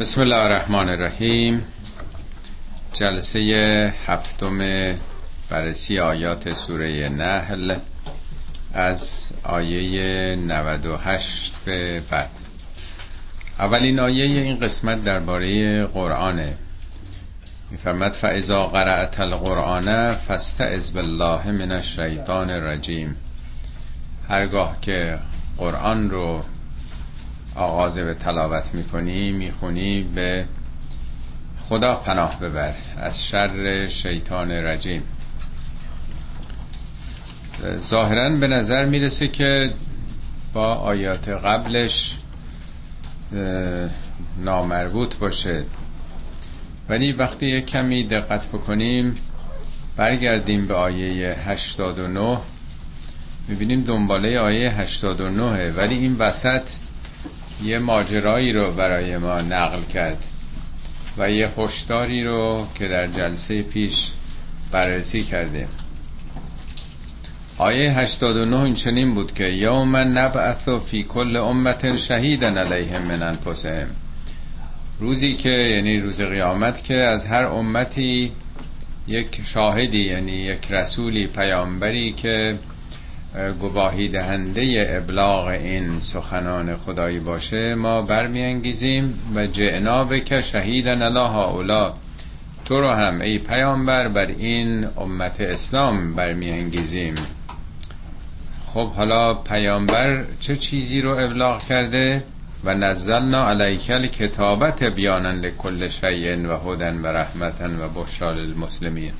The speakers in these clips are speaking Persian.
بسم الله الرحمن الرحیم. جلسه هفتم بررسی آیات سوره نحل از آیه 98 به بعد. اولین آیه این قسمت درباره قرآنه. میفرمد فاذا قرأت القرآن فاستعذ بالله من الشیطان الرجیم هرگاه که قرآن رو آغاز به تلاوت می‌کنی می‌خونی به خدا پناه ببر. از شر شیطان رجیم. ظاهرا به نظر می‌رسه که با آیات قبلش نامربوط باشه. ولی وقتی یک کمی دقت بکنیم برگردیم به آیه 89 می‌بینیم دنباله آیه 89 ولی این وسط یه ماجرایی رو برای ما نقل کرد و یه هشداری رو که در جلسه پیش بررسی کردیم. آیه 89 این چنین بود که یوم نبعث فی کل امت شهیدا علیهم من انفسهم. روزی که یعنی روز قیامت که از هر امتی یک شاهدی یعنی یک رسولی پیامبری که گواهی دهنده ابلاغ این سخنان خدایی باشه ما برمیانگیزیم و جعنا بک شهیدن الله هاولا تو رو هم ای پیامبر بر این امت اسلام برمیانگیزیم. خب حالا پیامبر چه چیزی رو ابلاغ کرده؟ و نزلنا علیکل کتابت بیانا لکل شیء و هدن و رحمتن و بشرا للمسلمین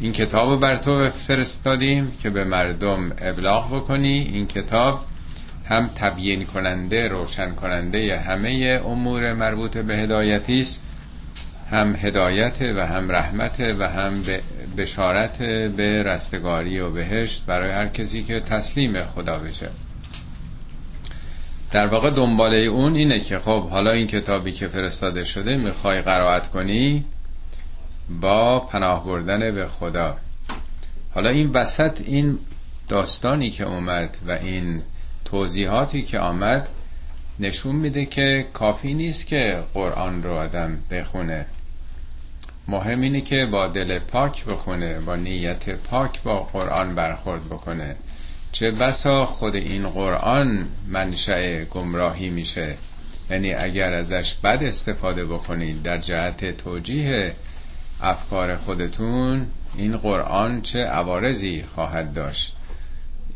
این کتاب بر تو فرستادیم که به مردم ابلاغ بکنی. این کتاب هم تبیین کننده روشن کننده همه امور مربوط به هدایتی است. هم هدایت و هم رحمت و هم بشارت به رستگاری و بهشت برای هر کسی که تسلیم خدا بشه. در واقع دنباله اون اینه که خب حالا این کتابی که فرستاده شده می‌خوای قرائت کنی؟ با پناه بردن به خدا. حالا این وسط این داستانی که اومد و این توضیحاتی که آمد نشون میده که کافی نیست که قرآن رو آدم بخونه. مهم اینه که با دل پاک بخونه با نیت پاک با قرآن برخورد بکنه. چه بسا خود این قرآن منشأ گمراهی میشه. یعنی اگر ازش بد استفاده بکنید در جهت توجیه افکار خودتون این قرآن چه عوارضی خواهد داشت.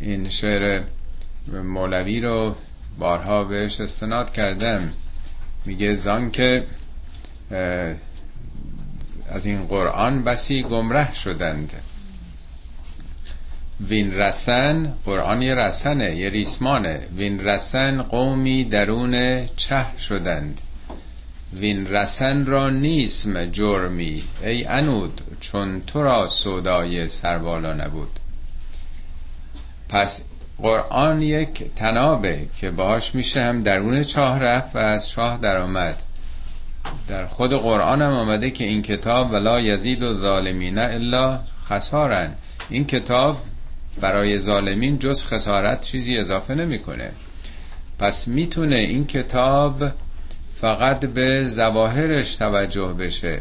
این شعر مولوی رو بارها بهش استناد کردم. میگه زان که از این قرآن بسی گمره شدند. وین رسن قرآن یه رسنه یه ریسمانه. وین رسن قومی درون چه شدند. وین رسن را نیسم جرمی ای انود چون تو را سودای سربالا نبود. پس قرآن یک تنابه که باهاش میشه هم درون چاه رفت و از شاه در آمد در خود قرآن هم آمده که این کتاب ولا یزید و ظالمین الا خسارن. این کتاب برای ظالمین جز خسارت چیزی اضافه نمی‌کنه. پس می‌تونه این کتاب فقط به زواهرش توجه بشه.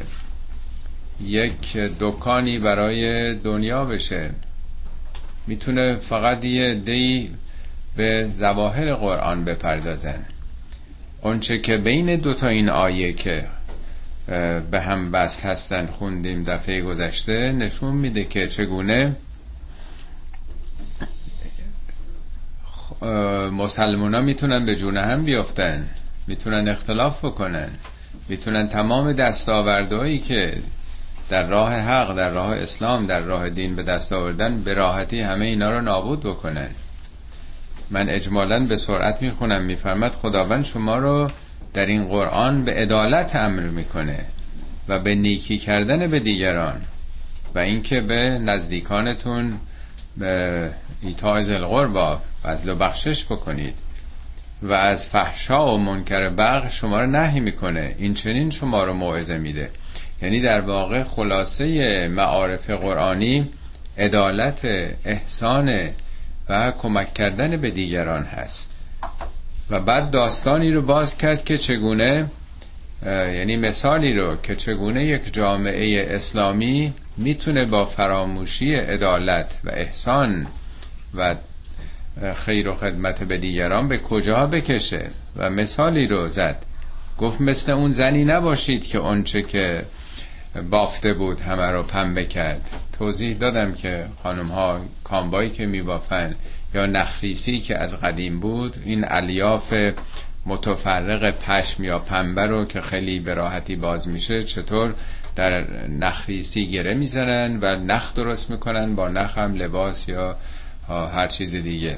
یک دکانی برای دنیا بشه. می‌تونه فقط یه دی به زواهر قرآن بپردازن. اونچه که بین دوتا این آیه که به هم بست هستن خوندیم دفعه گذشته نشون میده که چگونه مسلمان ها می‌تونن به جون هم بیافتن. می‌تونن اختلاف بکنن. می‌تونن تمام دستاوردهایی که در راه حق در راه اسلام در راه دین به دست آوردن به راحتی همه اینا رو نابود بکنن. من اجمالا به سرعت می‌خونم. میفرمد خداوند شما رو در این قرآن به عدالت امر می‌کنه و به نیکی کردن به دیگران و اینکه به نزدیکانتون به ایتاء القربا فضل و بخشش بکنید. و از فحشا و منکر بغ شما رو نهی می‌کنه. این چنین شما رو موعظه میده. یعنی در واقع خلاصه معارف قرآنی عدالت احسان و کمک کردن به دیگران هست. و بعد داستانی رو باز کرد که چگونه یعنی مثالی رو که چگونه یک جامعه اسلامی می‌تونه با فراموشی عدالت و احسان و خیر و خدمت به دیگران به کجا بکشه؟ و مثالی رو زد. گفت مثل اون زنی نباشید که اونچه که بافته بود همه رو پنبه کرد توضیح دادم که خانم ها کامبایی که میبافن یا نخریسی که از قدیم بود این الیاف متفرق پشم یا پنبه رو که خیلی به راحتی باز میشه چطور در نخریسی گره می‌زنن و نخ درست می‌کنن با نخ هم لباس یا هر چیز دیگه.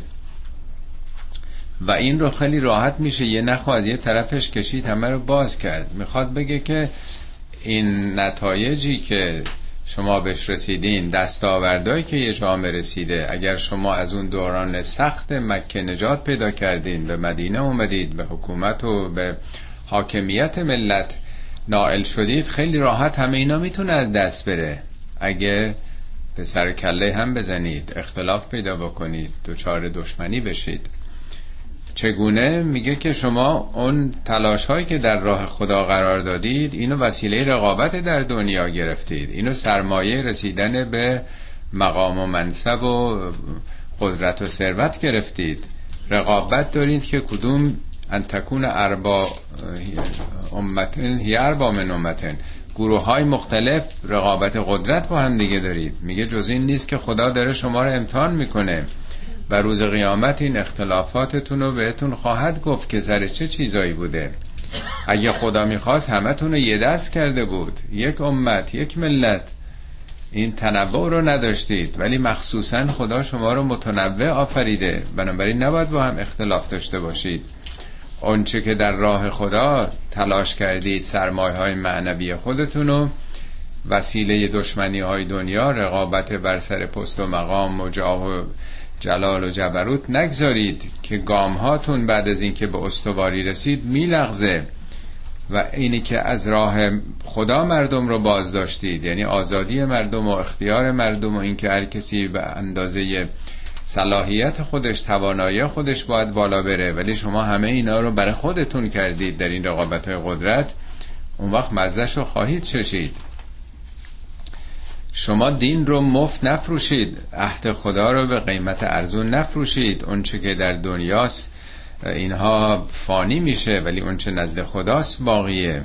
و این رو خیلی راحت میشه یه نخ از یه طرفش کشید همه رو باز کرد. می‌خواد بگه که این نتایجی که شما بهش رسیدین دستاوردهایی که یه جامعه رسیده اگر شما از اون دوران سخت مکه نجات پیدا کردین به مدینه اومدید به حکومت و به حاکمیت ملت نائل شدید خیلی راحت همه اینا می‌تونه از دست بره. اگه به سر کله هم بزنید اختلاف پیدا بکنید دوچار دشمنی بشید. چگونه؟ میگه که شما اون تلاش هایی که در راه خدا قرار دادید اینو وسیله رقابت در دنیا گرفتید. اینو سرمایه رسیدن به مقام و منصب و قدرت و ثروت گرفتید. رقابت دارید که کدوم انتکون اربا امتن هی اربا من امتن. گروه های مختلف رقابت قدرت با هم دیگه دارید. میگه جز این نیست که خدا داره شما رو امتحان می‌کنه. و روز قیامت این اختلافاتتون رو بهتون خواهد گفت که سر چه چیزایی بوده. اگه خدا می‌خواست همتون رو یه دست کرده بود. یک امت یک ملت. این تنوع رو نداشتید. ولی مخصوصا خدا شما رو متنوع آفریده. بنابراین نباید با هم اختلاف داشته باشید. اونچه که در راه خدا تلاش کردید سرمایه های معنوی خودتون رو وسیله دشمنی های دنیا رقابت بر سر پست و مقام و جاه و جلال و جبروت نگذارید که گام هاتون بعد از اینکه به استواری رسید میلغزه. و اینی که از راه خدا مردم رو باز داشتید یعنی آزادی مردم و اختیار مردم و اینکه هر کسی به اندازه صلاحیت خودش توانایی خودش باید بالا بره. ولی شما همه اینا رو برای خودتون کردید در این رقابت های قدرت. اون وقت مزدش رو خواهید چشید. شما دین رو مفت نفروشید. عهد خدا رو به قیمت ارزون نفروشید. اونچه که در دنیاست اینها فانی میشه ولی اونچه نزد خداست باقیه.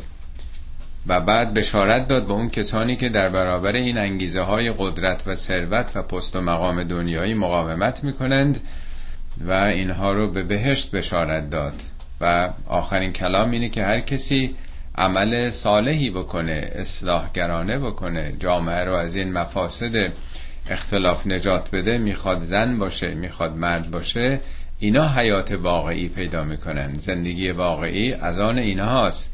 و بعد بشارت داد به اون کسانی که در برابر این انگیزه های قدرت و ثروت و پست و مقام دنیایی مقاومت می‌کنند و اینها رو به بهشت بشارت داد. و آخرین کلام اینه که هر کسی عمل صالحی بکنه اصلاحگرانه بکنه جامعه رو از این مفاسد اختلاف نجات بده می‌خواد زن باشه می‌خواد مرد باشه اینا حیات واقعی پیدا می‌کنن. زندگی واقعی از آن اینهاست.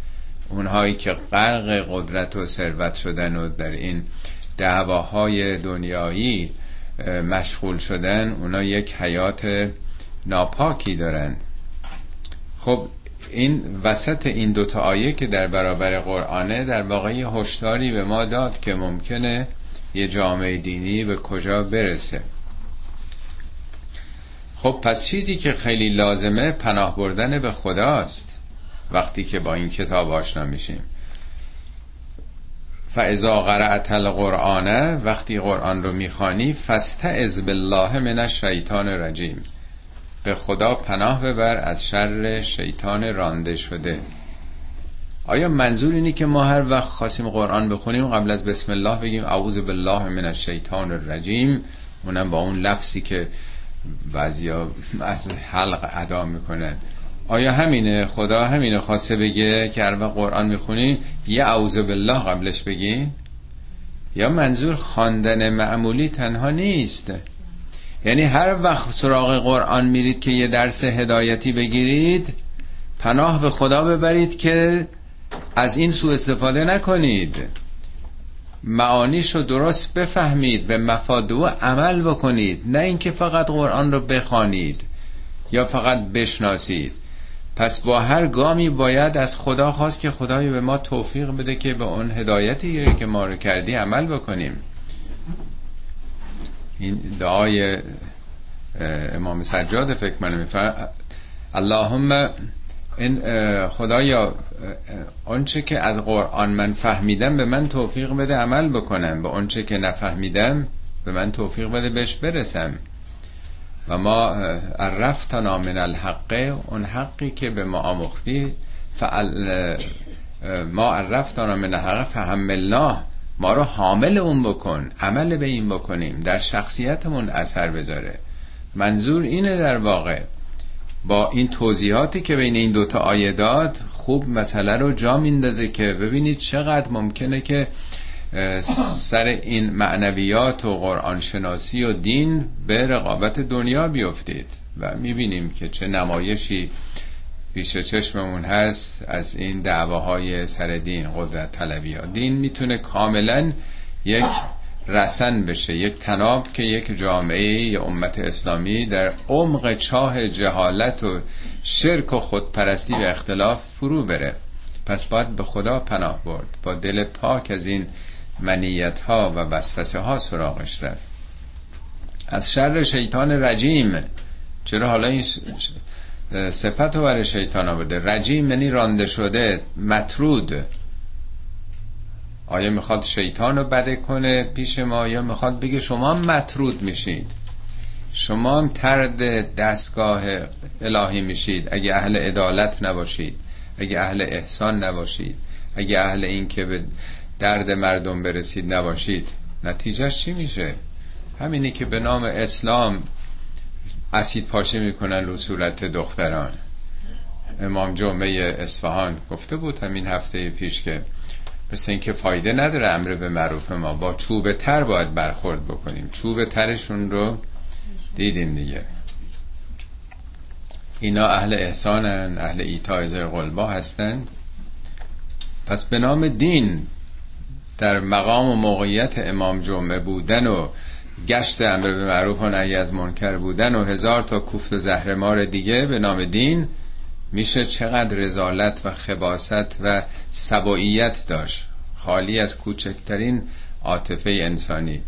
اونهایی که غرق قدرت و ثروت شدن و در این دعواهای دنیایی مشغول شدن اونا یک حیات ناپاکی دارن. خب این وسط این دوتا آیه که در برابر قرآنه در واقع هشداری به ما داد که ممکنه یه جامعه دینی به کجا برسه. خب پس چیزی که خیلی لازمه پناه بردن به خداست. وقتی که با این کتاب آشنا میشیم. فاذا قرأت القرآن وقتی قرآن رو می‌خوانی فاستعذ بالله من الشیطان الرجیم. به خدا پناه ببر از شر شیطان رانده شده. آیا منظور اینی که ما هر وقت خواستیم قرآن بخونیم قبل از بسم الله بگیم اعوذ بالله من الشیطان الرجیم؟ اونم با اون لفظی که بعضیا از حلق ادا می‌کنن. آیا همینه؟ خدا همینه خواسته بگه که هر وقت قرآن می‌خونیم یه اعوذ بالله قبلش بگیم یا منظور خواندن معمولی تنها نیست. یعنی هر وقت سراغ قرآن میرید که یه درس هدایتی بگیرید پناه به خدا ببرید که از این سوء استفاده نکنید. معانیش رو درست بفهمید به مفاد و عمل بکنید. نه اینکه فقط قرآن رو بخوانید یا فقط بشناسید. پس با هر گامی باید از خدا خواست که خدای به ما توفیق بده که به اون هدایتی که ما رو کردی عمل بکنیم. این دعای امام سجاد فکر من اللهم این خدایا آنچه که از قرآن من فهمیدم به من توفیق بده عمل بکنم. به آنچه که نفهمیدم به من توفیق بده بهش برسم. و ما عرفتنا من الحق اون حقی که به ما آموختی فعل ما عرفتنا من الحق فهملناه ما رو حامل اون بکن عمل به این بکنیم در شخصیتمون اثر بذاره. منظور اینه در واقع با این توضیحاتی که بین این دوتا آیه داد خوب مسئله رو جا میندازه که ببینید چقدر ممکنه که سر این معنویات و قرآن شناسی و دین به رقابت دنیا بیفتید و می‌بینیم که چه نمایشی پیش چشممون هست از این دعواهای سر دین قدرت طلبی ها دین می‌تونه کاملا یک رسن بشه یک تناب که یک جامعه یا امت اسلامی در عمق چاه جهالت و شرک و خودپرستی و اختلاف فرو بره. پس باید به خدا پناه برد با دل پاک از این منیت ها و وسوسه ها سراغش رفت. از شر شیطان رجیم چرا حالا این صفت رو برای شیطان آورده؟ رجیم یعنی رانده شده مطرود. آیا می‌خواد شیطان رو بده کنه پیش ما؟ یا می‌خواد بگه شما هم مطرود میشید؟ شما هم ترد دستگاه الهی میشید. اگه اهل عدالت نباشید اگه اهل احسان نباشید اگه اهل این که به درد مردم برسید نباشید. نتیجهش چی میشه؟ همینی که به نام اسلام اسید پاشی می‌کنن رو صورت دختران. امام جمعه اصفهان گفته بود همین هفته پیش که پس اینکه فایده نداره امر به معروف ما با چوب تر باید برخورد بکنیم. چوب ترشون رو دیدیم دیگه. اینا اهل احسانن اهل ایتای قلبا هستند پس به نام دین در مقام و موقعیت امام جمعه بودن و گشت امر به معروف و نهی از منکر بودن و هزار تا کوفت و زهرمار دیگه به نام دین میشه چقدر رزالت و خباست و سباییت داشت. خالی از کوچکترین عاطفه انسانی.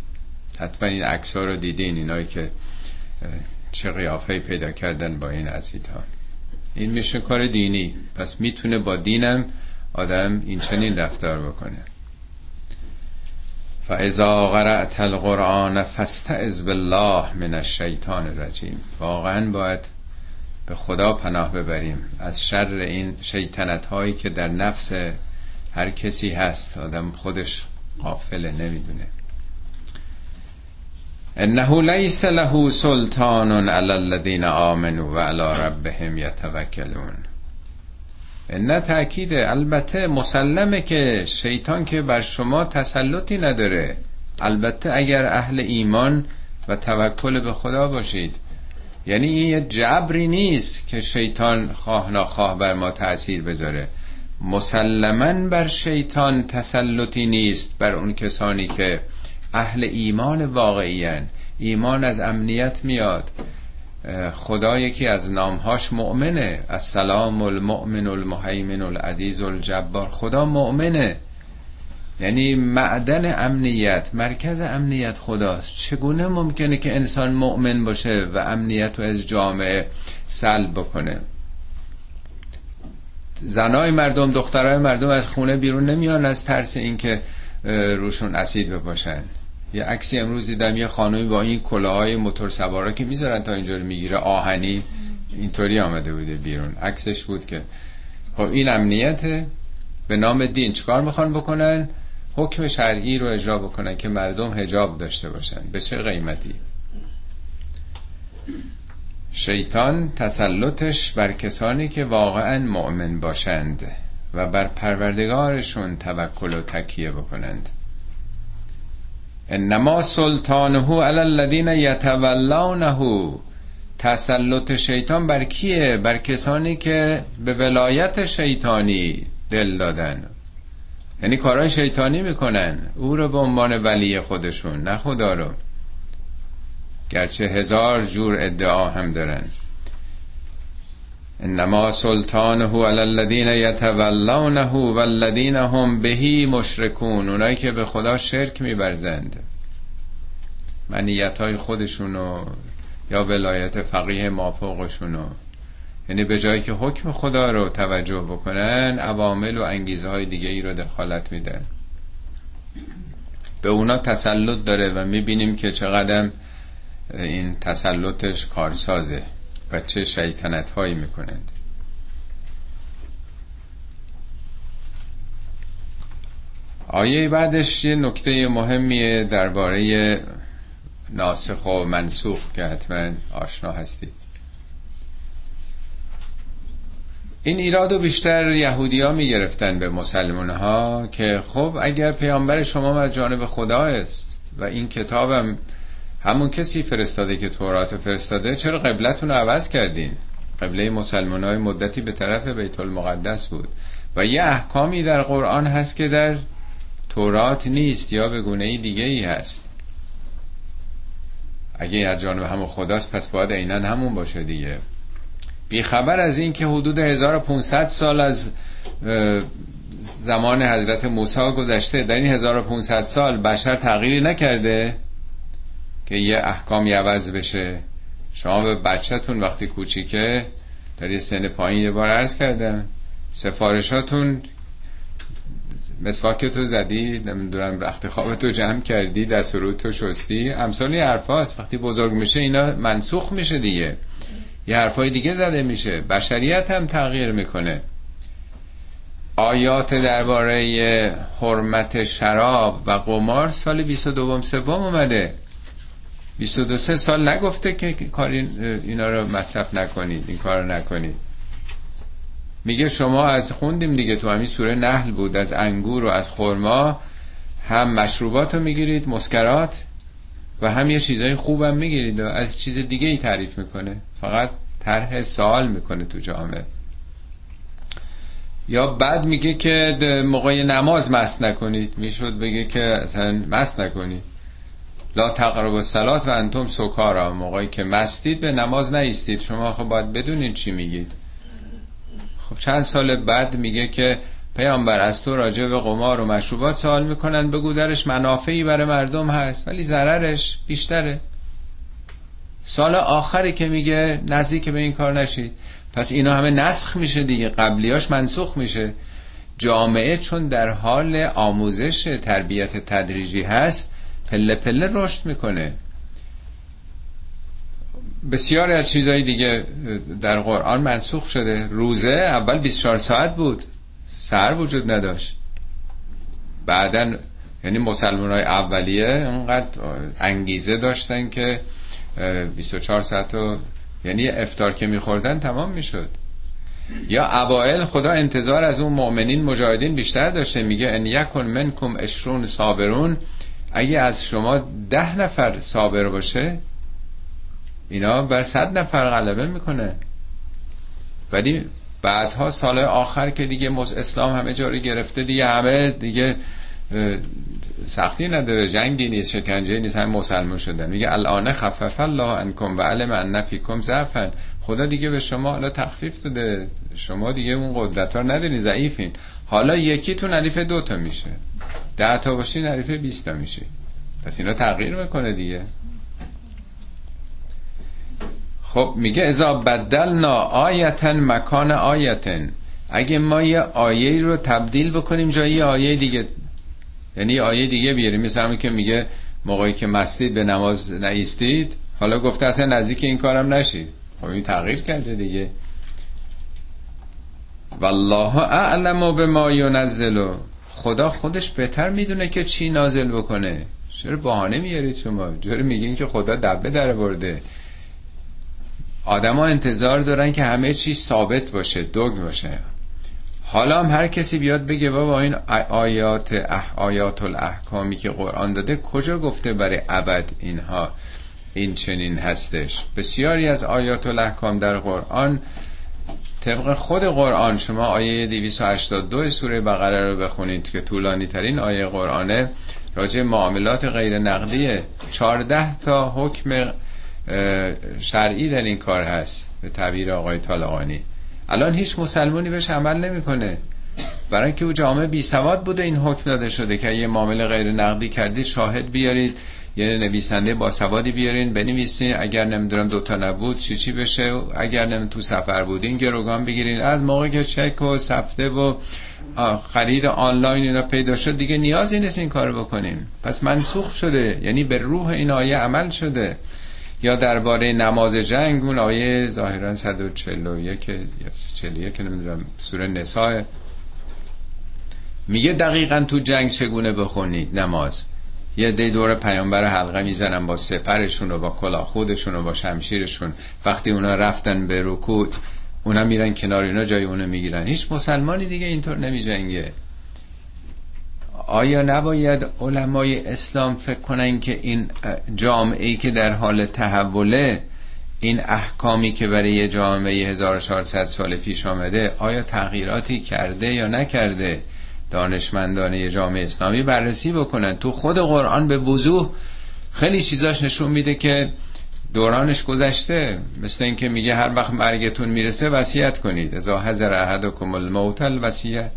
حتما این عکس رو دیدین اینایی که چه قیافه پیدا کردن با این ها این میشه کار دینی. پس می‌تونه با دینم آدم این چنین رفتار بکنه. فاذا قرأت القرآن فاستعذ بالله من الشیطان الرجیم واقعا باید به خدا پناه ببریم از شر این شیطنت هایی که در نفس هر کسی هست. آدم خودش قافل نمی‌دونه. انه لیس له سلطان علی الذین آمنوا و علی ربهم یتوکلون نه تأکید البته مسلمه که شیطان که بر شما تسلطی نداره. البته اگر اهل ایمان و توکل به خدا باشید. یعنی این یه جبری نیست که شیطان خواه ناخواه بر ما تأثیر بذاره. مسلما بر شیطان تسلطی نیست بر اون کسانی که اهل ایمان واقعی ایمان از امنیت میاد. خدا یکی از نامهاش مؤمنه. السلام المؤمن المهیمن العزیز الجبار. خدا مؤمنه. یعنی معدن امنیت مرکز امنیت خداست. چگونه ممکنه که انسان مؤمن باشه و امنیت رو از جامعه سلب بکنه؟ زنای مردم دخترای مردم از خونه بیرون نمیان از ترس اینکه روشون اسید بپاشن. یه عکسی امروز دیدم یه خانمی با این کلاهای موتور سوارا که می‌ذارن تا اینجا می‌گیره آهنی. اینطوری آمده بوده بیرون. عکسش بود که خب این امنیت به نام دین چکار می‌خوان بکنن؟ حکم شرعی رو اجرا بکنن که مردم هجاب داشته باشن. به چه قیمتی؟ شیطان تسلطش بر کسانی که واقعا مؤمن باشند و بر پروردگارشون توکل و تکیه بکنند. انما سلطانه علی الذین یتولونه. تسلط شیطان بر کیه؟ بر کسانی که به ولایت شیطانی دل دادن. یعنی کارهای شیطانی می‌کنن. او رو به عنوان ولی خودشون نه خدا رو. گرچه هزار جور ادعا هم دارن. انما سلطانه علی الذین یتولونه والذین هم بهی مشرکون اونایی که به خدا شرک میبرزند. منیت های خودشونو یا ولایت فقیه مافوقشونو یعنی به جایی که حکم خدا رو توجه بکنن عوامل و انگیزه های دیگه ای رو دخالت میدن. به اونا تسلط داره و می‌بینیم که چقدر این تسلطش کارسازه. و چه شیطنت هایی می‌کنند آیه بعدش یه نکته مهمیه درباره ناسخ و منسوخ که حتما آشنا هستید. این ایراد و بیشتر یهودی ها می به مسلمان ها که خب اگر پیامبر شما از جانب خدا است و این کتابم همون کسی فرستاده که تورات فرستاده چرا قبلتون رو عوض کردین؟ قبله مسلمان های مدتی به طرف بیت المقدس بود. و یه احکامی در قرآن هست که در تورات نیست یا به گونه دیگه ای هست. اگه از جانب همون خداست پس باید عینا همون باشه دیگه. بیخبر از این که حدود 1500 سال از زمان حضرت موسی گذشته در این 1500 سال بشر تغییری نکرده. که یه احکامی عوض بشه. شما به بچهتون وقتی کوچیکه در یه سن پایین یه بار عرض کردم سفارشاتون مسواک تو زدی نمی‌دونم رخت خواب تو جمع کردی دست رو تو شستی. امثال یه حرفاست وقتی بزرگ میشه اینا منسوخ میشه دیگه. یه حرفای دیگه زده میشه. بشریت هم تغییر می‌کنه. آیات درباره حرمت شراب و قمار سال 22 سوم اومده. 22 سال نگفته که کاری اینا رو مصرف نکنید این کار نکنید. میگه شما از خوندیم دیگه تو همین سوره نحل بود از انگور و از خرما هم مشروبات رو می‌گیرید مسکرات و هم یه چیزای خوبم می‌گیرید و از چیز دیگه ای تعریف می‌کنه. فقط طرح سوال می‌کنه تو جامعه. یا بعد میگه که موقع نماز مست نکنید. می‌شد بگه که اصلا مست نکنید. لا تقرب الصلات و انتم سکارا موقعی که مستید به نماز نیستید. شما خب باید بدونید چی میگید. خب چند سال بعد میگه که پیامبر از تو راجع به قمار و مشروبات سوال می‌کنن. بگو درش منافعی برای مردم هست ولی ضررش بیشتره. سال آخری که میگه نزدیک به این کار نشید. پس اینا همه نسخ میشه دیگه. قبلیاش منسوخ میشه. جامعه چون در حال آموزش تربیت تدریجی هست پله پله رشد می‌کنه. بسیاری از چیزهای دیگه در قرآن منسوخ شده. روزه اول 24 ساعت بود. سر وجود نداشت. بعدا یعنی مسلمان های اولیه انقدر انگیزه داشتن که 24 ساعت و یعنی افتار که میخوردن تمام می‌شد. یا اوائل خدا انتظار از اون مؤمنین مجاهدین بیشتر داشته. میگه ان یکن منکم اشرون صابرون. اگه از شما ده نفر صابر باشه اینا بر صد نفر غلبه می‌کنه. ولی بعدها سال آخر که دیگه اسلام همه جاری گرفته دیگه همه دیگه سختی نداره جنگی نیست شکنجه نیست هم مسلمان شدن. میگه الان خفف الله انکم و علم ان فیکم ضعفن. خدا دیگه به شما حالا تخفیف داده. شما دیگه اون قدرت ها نداری ضعیفین. حالا یکیتون علیف دوتا میشه. ده تا باشین علیف بیستا میشه. پس اینا تغییر می‌کنه دیگه. خب میگه ازا بدلنا آیتن مکان آیتن. اگه ما یه آیه رو تبدیل بکنیم جایی آیه دیگه یعنی آیه دیگه بیاریم. مثل که میگه موقعی که مستید به نماز نیستید حالا گفته اصلا نزدیک این کارم نشید. خب این تغییر کرده دیگه. والله اعلم به ما ینزل. خدا خودش بهتر می‌دونه که چی نازل بکنه. چرا بهانه میارید شما؟ چرا میگین که خدا دبه در برده آدما انتظار دارن که همه چیز ثابت باشه دوگ باشه. حالا هم هر کسی بیاد بگه بابا این آیات اح آیات الاحکامی که قرآن داده کجا گفته برای ابد اینها؟ این چنین هستش. بسیاری از آیات الاحکام در قرآن طبق خود قرآن شما آیه 282 سوره بقره رو بخونید که طولانی ترین آیه قرآنه. راجع معاملات غیر نقدیه 14 تا حکم شرعی در این کار هست به تعبیر آقای طالقانی. الان هیچ مسلمانی بهش عمل نمی‌کنه. برای اینکه او جامعه بی سواد بوده این حکم داده شده که یه معامله غیر نقدی کردید شاهد بیارید. یه نویسنده با سوادی بیارین بنویسین. اگر نمی‌دونم دوتا نبود چی چی بشه. اگر نمی تو سفر بودین گروگان بگیرین. از موقع که چک و سفته و خرید آنلاین اینا پیدا شد دیگه نیازی نیست این کار بکنیم پس منسوخ شده. یعنی به روح این آیه عمل شده. یا درباره نماز جنگ اون آیه ظاهرا 141 یا 41 نمی‌دونم سوره نساء. میگه دقیقا تو جنگ چگونه بخونید نماز؟ یه دی دور پیامبر حلقه می‌زنن با سپرشون و با کلا خودشون و با شمشیرشون. وقتی اونا رفتن به رکوع اونا میرن کنار اینا جای اونا می‌گیرن. هیچ مسلمانی دیگه اینطور نمی جنگه آیا نباید علمای اسلام فکر کنن که این جامعه که در حال تحوله این احکامی که برای جامعه 1400 سال پیش آمده آیا تغییراتی کرده یا نکرده؟ دانشمندان جامعه اسلامی بررسی بکنن. تو خود قرآن به وضوح خیلی چیزاش نشون میده که دورانش گذشته. مثل اینکه میگه هر وقت مرگتون می‌رسه وصیت کنید. ازا حضر احدکم الموت الوصیه.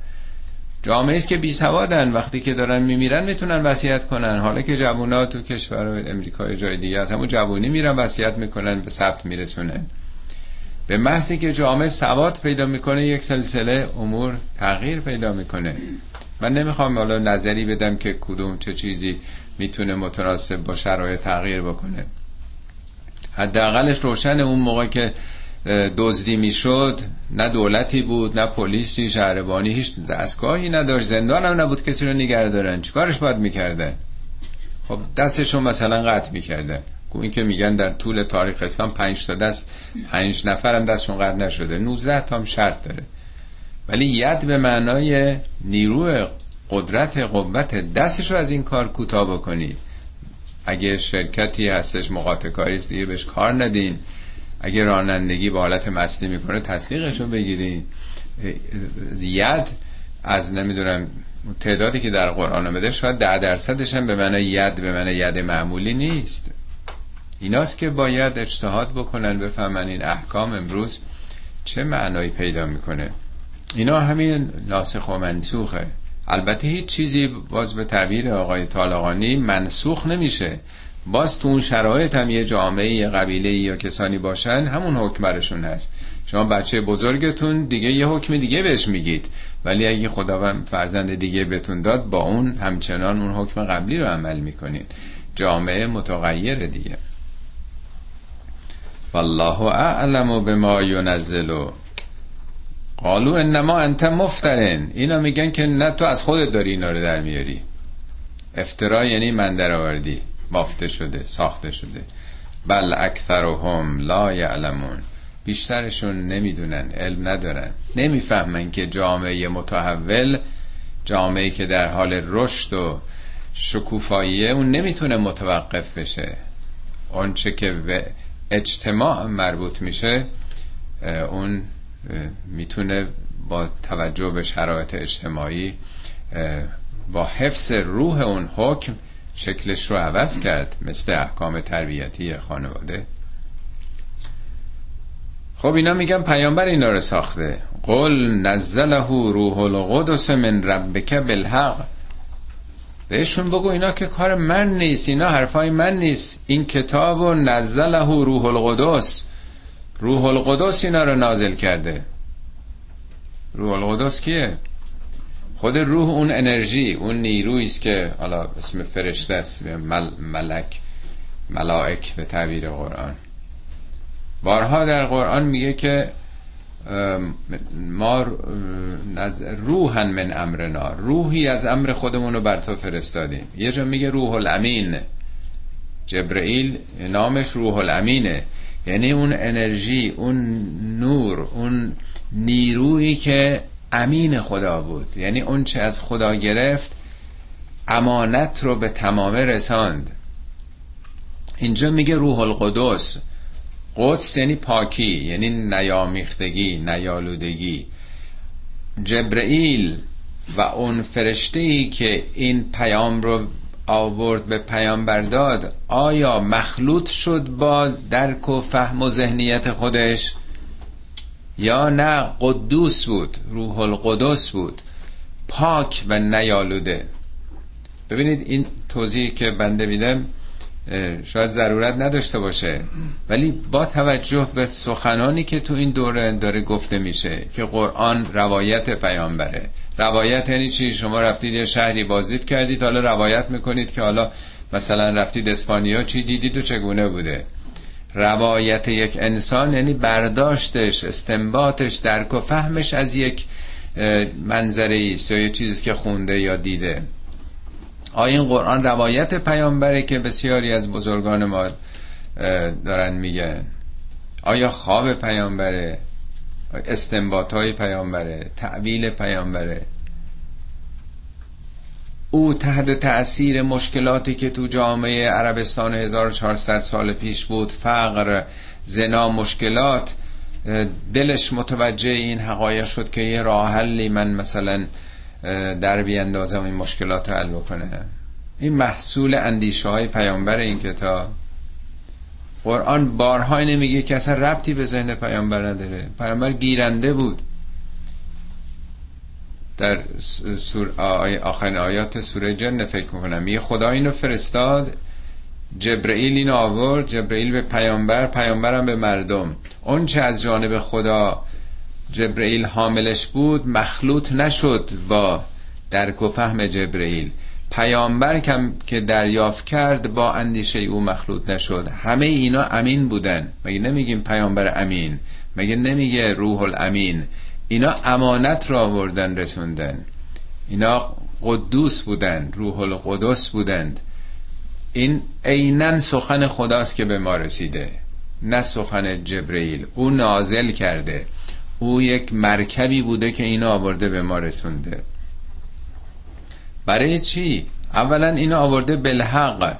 جامعه است که بی سوادن. وقتی که دارن میمیرن می‌تونن وصیت کنن. حالا که جوونا تو کشور امریکا جای دیگه از همون جوونی میرن وصیت می‌کنن به ثبت میرسونن. به محضی که جامعه سواد پیدا می‌کنه یک سلسله امور تغییر پیدا می‌کنه. من نمی‌خوام حالا نظری بدم که کدوم چه چیزی می‌تونه متناسب با شرایط تغییر بکنه. حداقلش روشن اون موقع که دزدی می‌شد نه دولتی بود نه پلیسی شهربانی هیچ دستگاهی نداشت. زندان هم نبود کسی رو نگه دارن. چیکارش باید می‌کرده؟ خب دستشون مثلا قطع می‌کردن این که میگن در طول تاریخ اسلام پنج تا دست پنج نفرم دستشون قطع نشده. 19 تا هم شرط داره. ولی ید به معنای نیرو قدرت قوت دستش رو از این کار کوتاه بکنید. اگه شرکتی هستش مقاطع کاری دیگه بهش کار ندین. اگه رانندگی با حالت مصنی می‌کنه تصدیقش رو بگیرین. ید از نمی‌دونم تعدادی که در قرآن آمده شاید ده درصدش هم به معنای ید به معنای ید معمولی نیست. ایناست که باید اجتهاد بکنن بفهمن این احکام امروز چه معنایی پیدا می‌کنه. اینا همین ناسخ و منسوخه. البته هیچ چیزی باز به تعبیر آقای طالقانی منسوخ نمیشه. باز تو اون شرایط هم یه جامعه یه قبیله یا کسانی باشن همون حکم برشون هست. شما بچه بزرگتون دیگه یه حکم دیگه بهش میگید. ولی اگه خداوند فرزند دیگه بهتون داد با اون همچنان اون حکم قبلی رو عمل می‌کنید جامعه متغیر دیگه. والله اعلم بما ینزلو قالو انما انت مفترن. اینا میگن که نه تو از خودت داری اینا رو در میاری. افترا یعنی من در آوردی بافته شده ساخته شده. بل اکثرهم لا یعلمون. بیشترشون نمی‌دونن علم ندارن. نمی‌فهمن که جامعه متحول جامعه که در حال رشد و شکوفاییه اون نمی‌تونه متوقف بشه. آنچه که به اجتماع مربوط میشه اون می‌تونه با توجه به شرایط اجتماعی با حفظ روح اون حکم شکلش رو عوض کرد مثل احکام تربیتی خانواده. خب اینا میگن پیامبر اینا رو ساخته. قل نزله روح القدس من ربک بالحق. بهشون بگو اینا که کار من نیست اینا حرفای من نیست. این کتاب و نزله روح القدس. روح القدس اینا رو نازل کرده. روح القدس کیه؟ خود روح اون انرژی اون نیرویی است که حالا اسم فرشته است مل، ملک ملائک به تعبیر قرآن. بارها در قرآن میگه که ما روحن من امرنا. روحی از امر خودمون رو بر تو فرستادیم. یه جا میگه روح الامین جبرئیل نامش روح الامینه یعنی اون انرژی اون نور اون نیرویی که امین خدا بود. یعنی اون چه از خدا گرفت امانت رو به تمامه رساند. اینجا میگه روح القدس قدس یعنی پاکی یعنی نیامیختگی نیالودگی. جبرئیل و اون فرشته ای که این پیام رو آورد به پیامبر داد آیا مخلوط شد با درک و فهم و ذهنیت خودش؟ یا نه قدوس بود روح القدس بود پاک و نیالوده. ببینید این توضیحی که بنده میدم. شاید ضرورت نداشته باشه. ولی با توجه به سخنانی که تو این دوره داره گفته میشه که قرآن روایت پیامبره. روایت یعنی چی؟ شما رفتید یه شهری بازدید کردید حالا روایت می‌کنید که حالا مثلا رفتید اسپانیا چی دیدید و چگونه بوده. روایت یک انسان یعنی برداشتش استنباطش درک و فهمش از یک منظره ایست یا یه چیزی که خونده یا دیده. آیا این قرآن روایت پیامبره که بسیاری از بزرگان ما دارن میگن؟ آیا خواب پیامبره استنباط های پیامبره تعویل پیامبره؟ او تحت تأثیر مشکلاتی که تو جامعه عربستان 1400 سال پیش بود فقر زنا مشکلات دلش متوجه این حقایق شد که یه راه حلی من مثلا در بیاندازم این مشکلات حل بکنه. این محصول اندیشه های پیامبر این کتاب. قرآن بارهای نمیگه که اصلا ربطی به ذهن پیامبر نداره. پیامبر گیرنده بود. در سور آخرین آیات سوره جن فکر می‌کنم. یه خدا اینو فرستاد. جبرئیل اینو آورد. جبرئیل به پیامبر پیامبرم به مردم. اون چه از جانب خدا جبرئیل حاملش بود مخلوط نشد با درک و فهم جبرئیل. پیامبر کم که دریافت کرد با اندیشه او مخلوط نشد. همه اینا امین بودن. مگه نمیگیم پیامبر امین؟ مگه نمیگه روح الامین؟ اینا امانت را آوردن رسوندن. اینا قدوس بودن روح القدس بودند. این عینا سخن خداست که به ما رسیده. نه سخن جبرئیل. او نازل کرده. او یک مرکبی بوده که اینو آورده به ما رسونده. برای چی؟ اولا اینو آورده بالحق.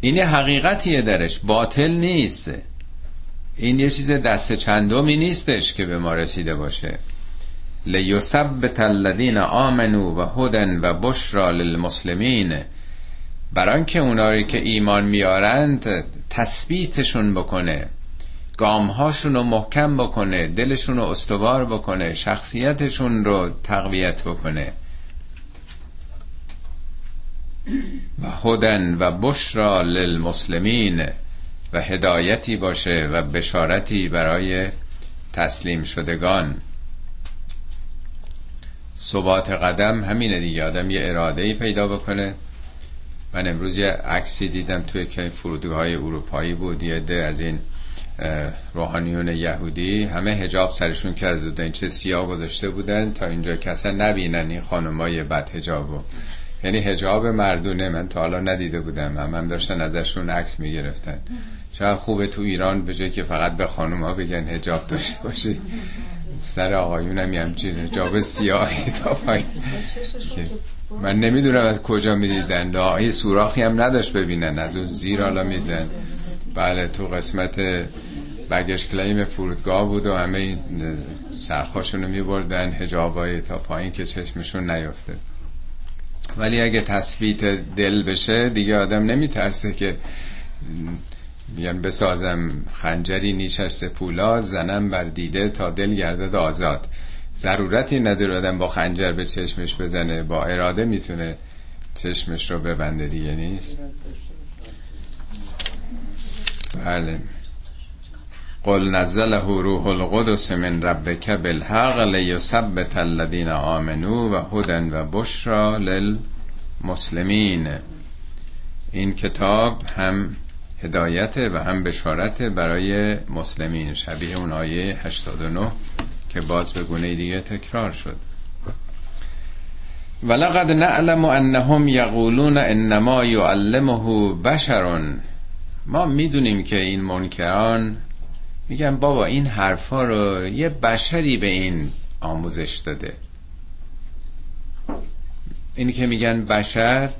این حقیقتیه درش. باطل نیست. این یه چیز دست چندمی نیستش که به ما رسیده باشه. لیثبت الذین آمنو و هدن و بشرا للمسلمین. بران که اونایی که ایمان میارند تثبیتشون بکنه. گامهاشون رو محکم بکنه دلشون رو استوار بکنه شخصیتشون رو تقویت بکنه. و هدن و بشرا للمسلمین و هدایتی باشه و بشارتی برای تسلیم شدگان. ثبات قدم همینه دیگه آدم یه اراده ای پیدا بکنه. من امروز یه عکسی دیدم توی که فرودگاه های اروپایی بود یه ده از این روحانیون یهودی همه هجاب سرشون کرده بودن. چه سیاه گذاشته بودن تا اینجا کسا نبینن این خانمای بد هجابو یعنی هجاب مردونه من تا حالا ندیده بودم. هم, هم داشتن ازشون عکس می‌گرفتن. چقدر خوبه تو ایران به جای که فقط به خانم ها بگن هجاب داشته باشید. سر آقایون هم همچین هجاب سیاهی تا پایین. من نمی‌دونم از کجا می‌دیدن. یه سوراخی هم نداشت ببینن. از اون زیر حالا میدن. بله تو قسمت بگش کلیم فرودگاه بود و همه این چرخاشونو میبردن هجابای تا پایین که چشمشون نیفته ولی اگه تثبیت دل بشه دیگه آدم نمیترسه که میگن بسازم خنجری نیشش سپولا زنم بر دیده تا دل گردد آزاد. ضرورتی نداره آدم با خنجر به چشمش بزنه با اراده می‌تونه چشمش رو ببنده دیگه نیست. بله. قل نزله روح القدس من ربک بالحق لیثبت الذین آمنو و هدن و بشرا للمسلمین. این کتاب هم هدایت و هم بشارت برای مسلمین. شبیه اون آیه 89 که باز به گونه دیگه تکرار شد. ولقد نعلم انهم یقولون انما یعلمه بشر ما می‌دونیم که این منکران میگن بابا این حرفا رو یه بشری به این آموزش داده. اینی که میگن بشر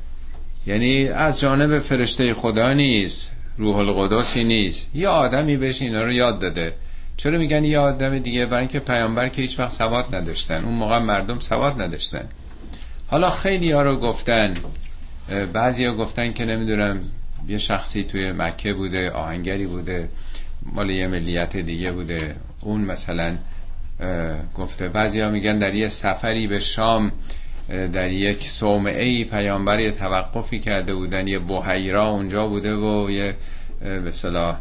یعنی از جانب فرشته خدا نیست روح القدسی نیست. یه آدمی بهش اینا رو یاد داده. چرا میگن یه آدم دیگه؟ برای اینکه پیامبر که هیچ وقت سواد نداشتن. اون موقع مردم سواد نداشتن. حالا خیلی ها رو گفتن بعضی ها گفتن که نمی‌دونم یه شخصی توی مکه بوده آهنگری بوده مال یه ملیت دیگه بوده. اون مثلا گفته بعضی ها میگن در یه سفری به شام در یک صومعه پیامبر یه توقفی کرده بودن. یه بحیرا اونجا بوده و یه به صلاح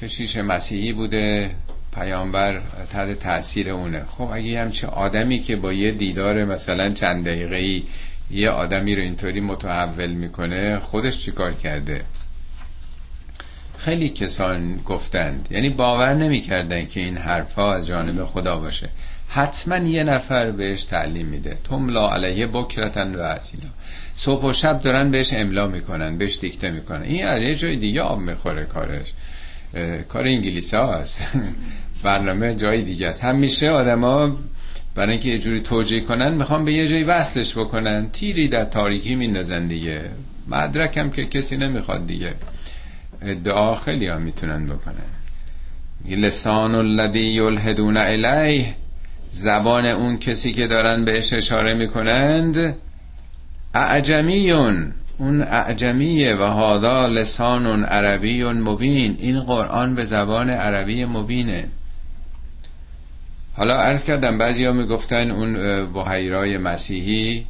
کشیش مسیحی بوده. پیامبر تحت تاثیر اونه. خب اگه همچه آدمی که با یه دیدار مثلا چند دقیقه یه آدمی رو اینطوری متحول می‌کنه خودش چیکار کرده؟ خیلی کسان گفتند. یعنی باور نمی‌کردن که این حرفا از جانب خدا باشه. حتما یه نفر بهش تعلیم میده. تملا علیه بکرتن و اصیلا. صبح و شب دارن بهش املا می‌کنن بهش دیکته می‌کنن. این یه جای دیگه آب می‌خوره کارش. کار انگلیسی ها هست برنامه جای دیگه است. همیشه آدما برای اینکه یه جوری توجیه کنن می‌خوام به یه جایی وصلش بکنن. تیری در تاریکی میندازن دیگه. مدرکم که کسی نمی‌خواد دیگه. ادعا خیلی ها می‌تونن بکنن. لسان الذی یلهدون الیه. زبان اون کسی که دارن بهش اشاره می‌کنند اعجمیون. اون اعجمیه و هادا لسان عربی مبین. این قرآن به زبان عربی مبینه. حالا عرض کردم بعضی ها می‌گفتن اون بحیرای مسیحی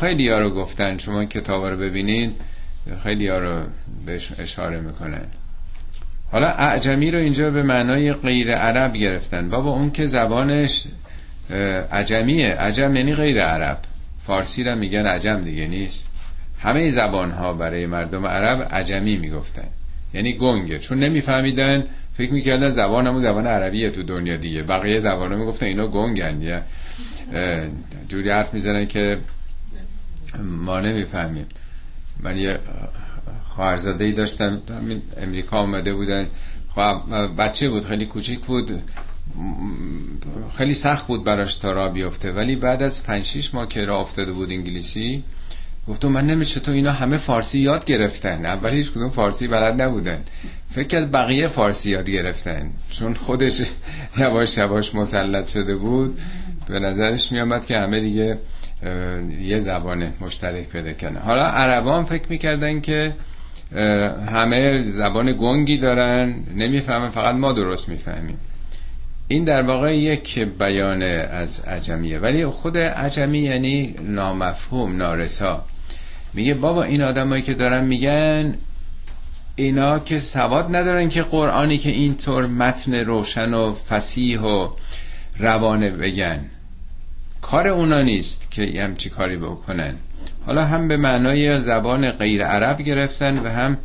خیلی ها رو گفتن. شما کتاب رو ببینید خیلی ها رو بهش اشاره می‌کنن. حالا اعجمی رو اینجا به معنای غیر عرب گرفتن. بابا اون که زبانش عجمیه عجم یعنی غیر عرب. فارسی رو میگن عجم دیگه نیست. همه زبان ها برای مردم عرب عجمی می‌گفتن. یعنی گنگه. چون نمیفهمیدن فکر می‌کردن زبان همون زبان عربیه تو دنیا دیگه. بقیه زبان ها می‌گفتن اینا گنگن. یا جوری حرف می‌زنن که ما نمی‌فهمیم. من یه خواهرزاده ای داشتم امریکا آمده بودن. خب بچه بود خیلی کوچیک بود. خیلی سخت بود براش تا را بیفته. ولی بعد از 5 6 ماه که راه افتاده بود انگلیسی گفتم من نمیشه تو اینا همه فارسی یاد گرفتن. اول هیچ کدوم فارسی بلد نبودن. فکر کرد بقیه فارسی یاد گرفتن. چون خودش یواش یواش مسلط شده بود به نظرش میامد که همه دیگه یه زبان مشترک پیدا کنه حالا عربان فکر می‌کردن که همه زبان گنگی دارن نمی‌فهمن فقط ما درست می‌فهمیم. این در واقع یک بیان از عجمیه. ولی خود عجمی یعنی نامفهوم نارسا. میگه بابا این آدمایی که دارن میگن اینا که سواد ندارن که قرآنی که اینطور متن روشن و فسیح و روانه بگن. کار اونا نیست که همچی کاری بکنن. حالا هم به معنای زبان غیر عرب گرفتن و هم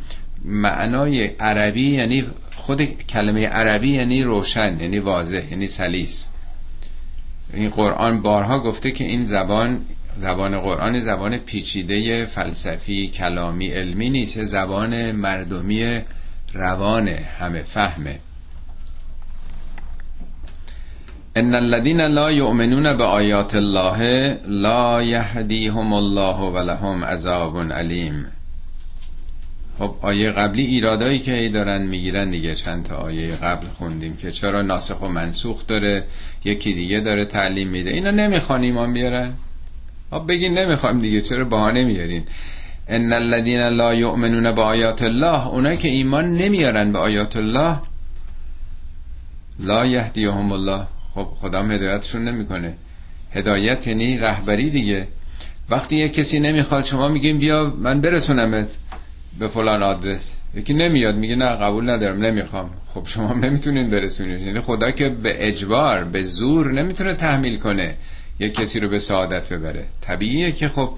معنای عربی یعنی خود کلمه عربی یعنی روشن یعنی واضح یعنی سلیس. این قرآن بارها گفته که این زبان زبان قرآن زبان پیچیده فلسفی کلامی علمی نیست. زبان مردمی روان همه فهمه ان الذين لا يؤمنون بآیات الله لا يهديهم الله ولهم عذاب علیم خب آیه قبلی ایرادایی که ای دارن می‌گیرن دیگه. چند تا آیه قبل خوندیم که چرا ناسخ و منسوخ داره یکی دیگه داره تعلیم میده. اینا نمی‌خوان ایمان بیارن. بگین نمی‌خوایم دیگه چرا بهانه میارین؟ ان الذين لا يؤمنون بآیات الله. اونا که ایمان نمیارن به آیات الله لا یهدیهم الله. خب خدا هدایتشون نمی‌کنه. هدایت یعنی رهبری دیگه. وقتی یه کسی نمی‌خواد شما میگیم بیا من برسونمت به فلان آدرس. یکی نمیاد میگه نه قبول ندارم نمی‌خوام. خب شما نمی‌تونین برسونید. یعنی خدا که به اجبار به زور نمی‌تونه تحمیل کنه. یه کسی رو به سعادت ببره. طبیعیه که خب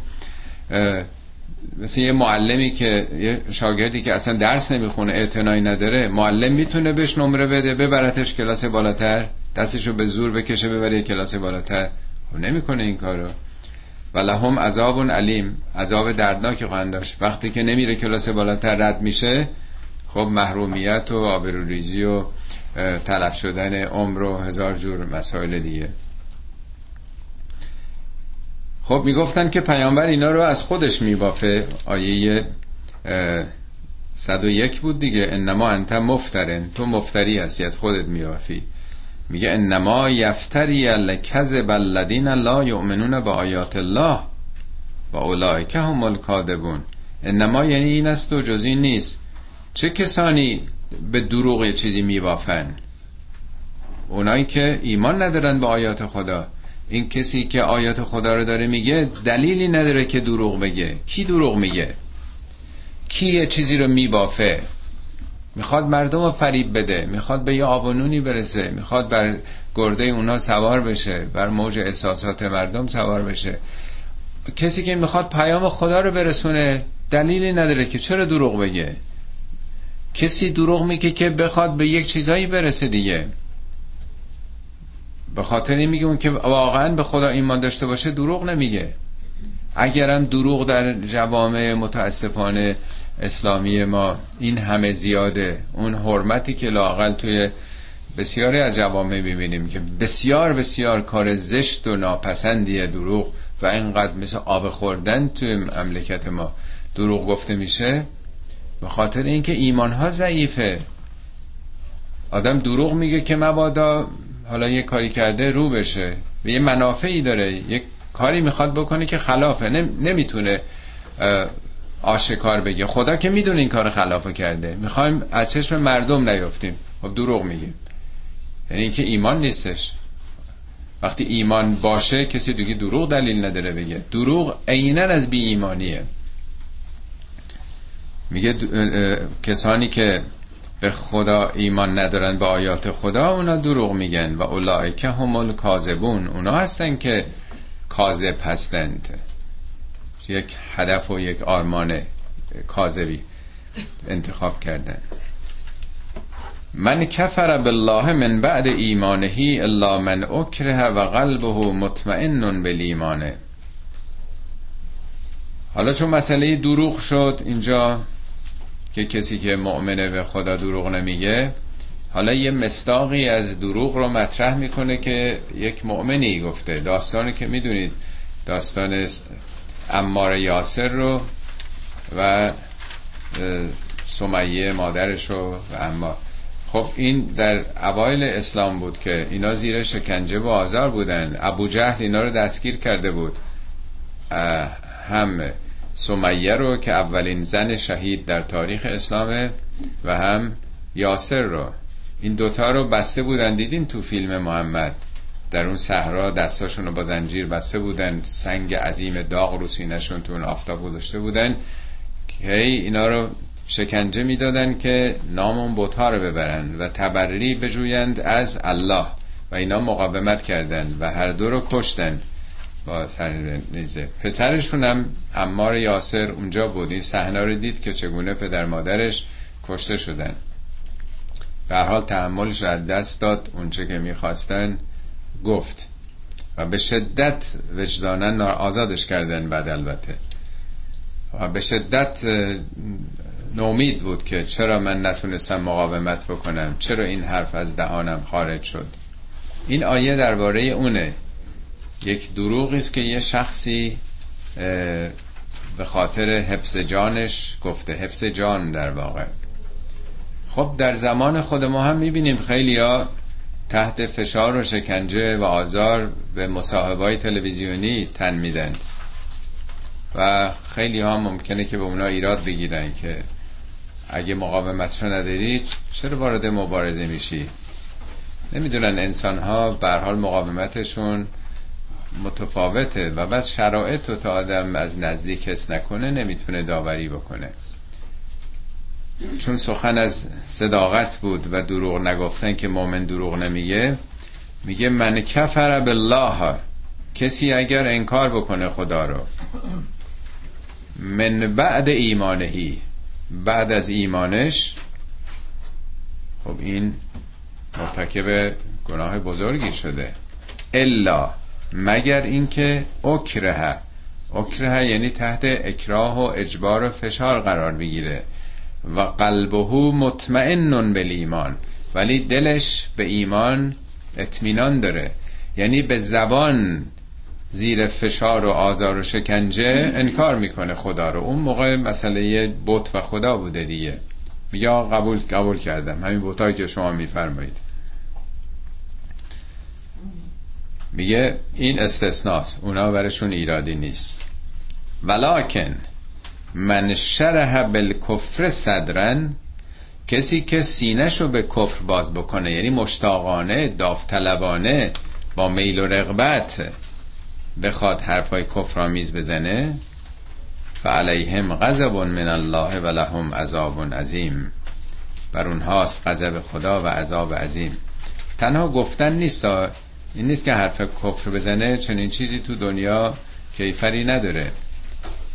مثل یه معلمی که یه شاگردی که اصلا درس نمی‌خونه اعتنایی نداره معلم می‌تونه بهش نمره بده ببرتش کلاس بالاتر دستشو به زور بکشه ببره کلاس بالاتر. خب نمی‌کنه این کارو. و لهم عذاب علیم عذاب دردناکی خواهند داشت. وقتی که نمیره کلاس بالاتر رد میشه خب محرومیت و آبروریزی و تلف شدن عمر و هزار جور مسائل دیگه. خب می‌گفتن که پیامبر اینا رو از خودش میبافه. آیه 101 بود دیگه. انما انت مفترن. تو مفتری هستی از خودت میبافی. میگه انما یفتری الکذب الذین لا یؤمنون به آیات الله و اولئک هم الکاذبون. انما یعنی این است و جز این نیست. چه کسانی به دروغ چیزی میبافن؟ اونایی که ایمان ندارن به آیات خدا. این کسی که آیات خدا رو داره میگه دلیلی نداره که دروغ بگه. کی دروغ میگه؟ کی یه چیزی رو میبافه؟ می‌خواد مردم رو فریب بده می‌خواد به یه آبونونی برسه می‌خواد بر گرده اونا سوار بشه بر موج احساسات مردم سوار بشه. کسی که می‌خواد پیام خدا رو برسونه دلیلی نداره که چرا دروغ بگه. کسی دروغ میگه که بخواد به یک چیزایی برسه دیگه. به خاطر این میگه اون که واقعا به خدا ایمان داشته باشه دروغ نمیگه. اگرم دروغ در جوامع متاسفانه اسلامی ما این همه زیاده اون حرمتی که لاقل توی بسیاری از جوامع می‌بینیم که بسیار بسیار کار زشت و ناپسندیه دروغ و اینقدر مثل آب خوردن توی مملکت ما دروغ گفته میشه به خاطر اینکه ایمان ها ضعیفه. آدم دروغ میگه که مبادا حالا یه کاری کرده رو بشه. و یه منافعی داره. یه کاری می‌خواد بکنه که خلافه. نمی‌تونه آشکار بگه. خدا که می‌دونه این کار خلافه کرده. می‌خوایم از چشم مردم نیفتیم. خب دروغ میگیم. یعنی اینکه ایمان نیستش. وقتی ایمان باشه کسی دیگه دروغ دلیل نداره بگه. دروغ عینا از بی ایمانیه میگه کسانی که به خدا ایمان ندارن به آیات خدا اونا دروغ میگن و اولائکه همال کاذبون اونا هستن که کاذب هستند. یک هدف و یک آرمان کاذبی انتخاب کردن. من کفر بالله من بعد ایمانهی الا من اکره و قلبه مطمئن بالایمانه حالا چون مسئله دروغ شد اینجا که کسی که مؤمنه به خدا دروغ نمیگه حالا یه مستاقی از دروغ رو مطرح می‌کنه که یک مؤمنی گفته. داستانی که می‌دونید داستان امار یاسر رو و سمیه مادرش رو و اما خب این در اوایل اسلام بود که اینا زیر شکنجه و آزار بودن. ابو جهل اینا رو دستگیر کرده بود. هم سمیه رو که اولین زن شهید در تاریخ اسلامه و هم یاسر رو. این دوتا رو بسته بودن. دیدین تو فیلم محمد؟ در اون صحرا دستاشون رو با زنجیر بسته بودن. سنگ عظیم داغ رو سینهشون تو اون آفتاب گذاشته بودن. که اینا رو شکنجه می‌دادن که نام اون بوتها رو ببرن و تبری بجویند از الله. و اینا مقاومت کردن و هر دو رو کشتن. با سر نیزه. پسرشون هم امار یاسر اونجا بود. این صحنه رو دید که چگونه پدر مادرش کشته شدن. به حال تحملش رو از دست داد. اونچه که می‌خواستن گفت. و به شدت وجدانن آزادش کردن بعد البته. و به شدت نومید بود که چرا من نتونستم مقاومت بکنم؟ چرا این حرف از دهانم خارج شد؟ این آیه درباره اونه. یک دروغی است که یه شخصی به خاطر حفظ جانش گفته حفظ جان در واقع. خب در زمان خود ما هم می‌بینیم خیلی ها تحت فشار و شکنجه و آزار به مصاحبه تلویزیونی تن میدن و خیلی ها ممکنه که به اونا ایراد بگیرن که اگه مقاومتشو نداری چرا وارد مبارزه میشی؟ نمی‌دونن انسان ها برحال مقاومتشون متفاوته و بعد شرایط رو تا آدم از نزدیک حس نکنه نمی‌تونه داوری بکنه. چون سخن از صداقت بود و دروغ نگفتن که مؤمن دروغ نمیگه میگه من کفر بالله. کسی اگر انکار بکنه خدا رو. من بعد ایمانهی. بعد از ایمانش خب این مرتکب گناه بزرگی شده. الا مگر اینکه اکره اکره یعنی تحت اکراه و اجبار و فشار قرار بگیره و قلبه مطمئن به ایمان. ولی دلش به ایمان اطمینان داره. یعنی به زبان زیر فشار و آزار و شکنجه انکار می‌کنه خدا رو. اون موقع مسئله بت و خدا بوده دیگه. میگه قبول قبول کردم. همین بوتایی که شما میفرمایید. میگه این استثناست. اونا برشون ایرادی نیست. ولیکن من شرح بالکفر صدرن کسی که سینهشو به کفر باز بکنه یعنی مشتاقانه داوطلبانه با میل و رغبت بخواد حرفای کفرآمیز بزنه فعلیهم غضب من الله و لهم عذاب عظیم. بر اونهاست غضب خدا و عذاب عظیم. تنها گفتن نیست این نیست که حرف کفر بزنه چنین چیزی تو دنیا کیفری نداره.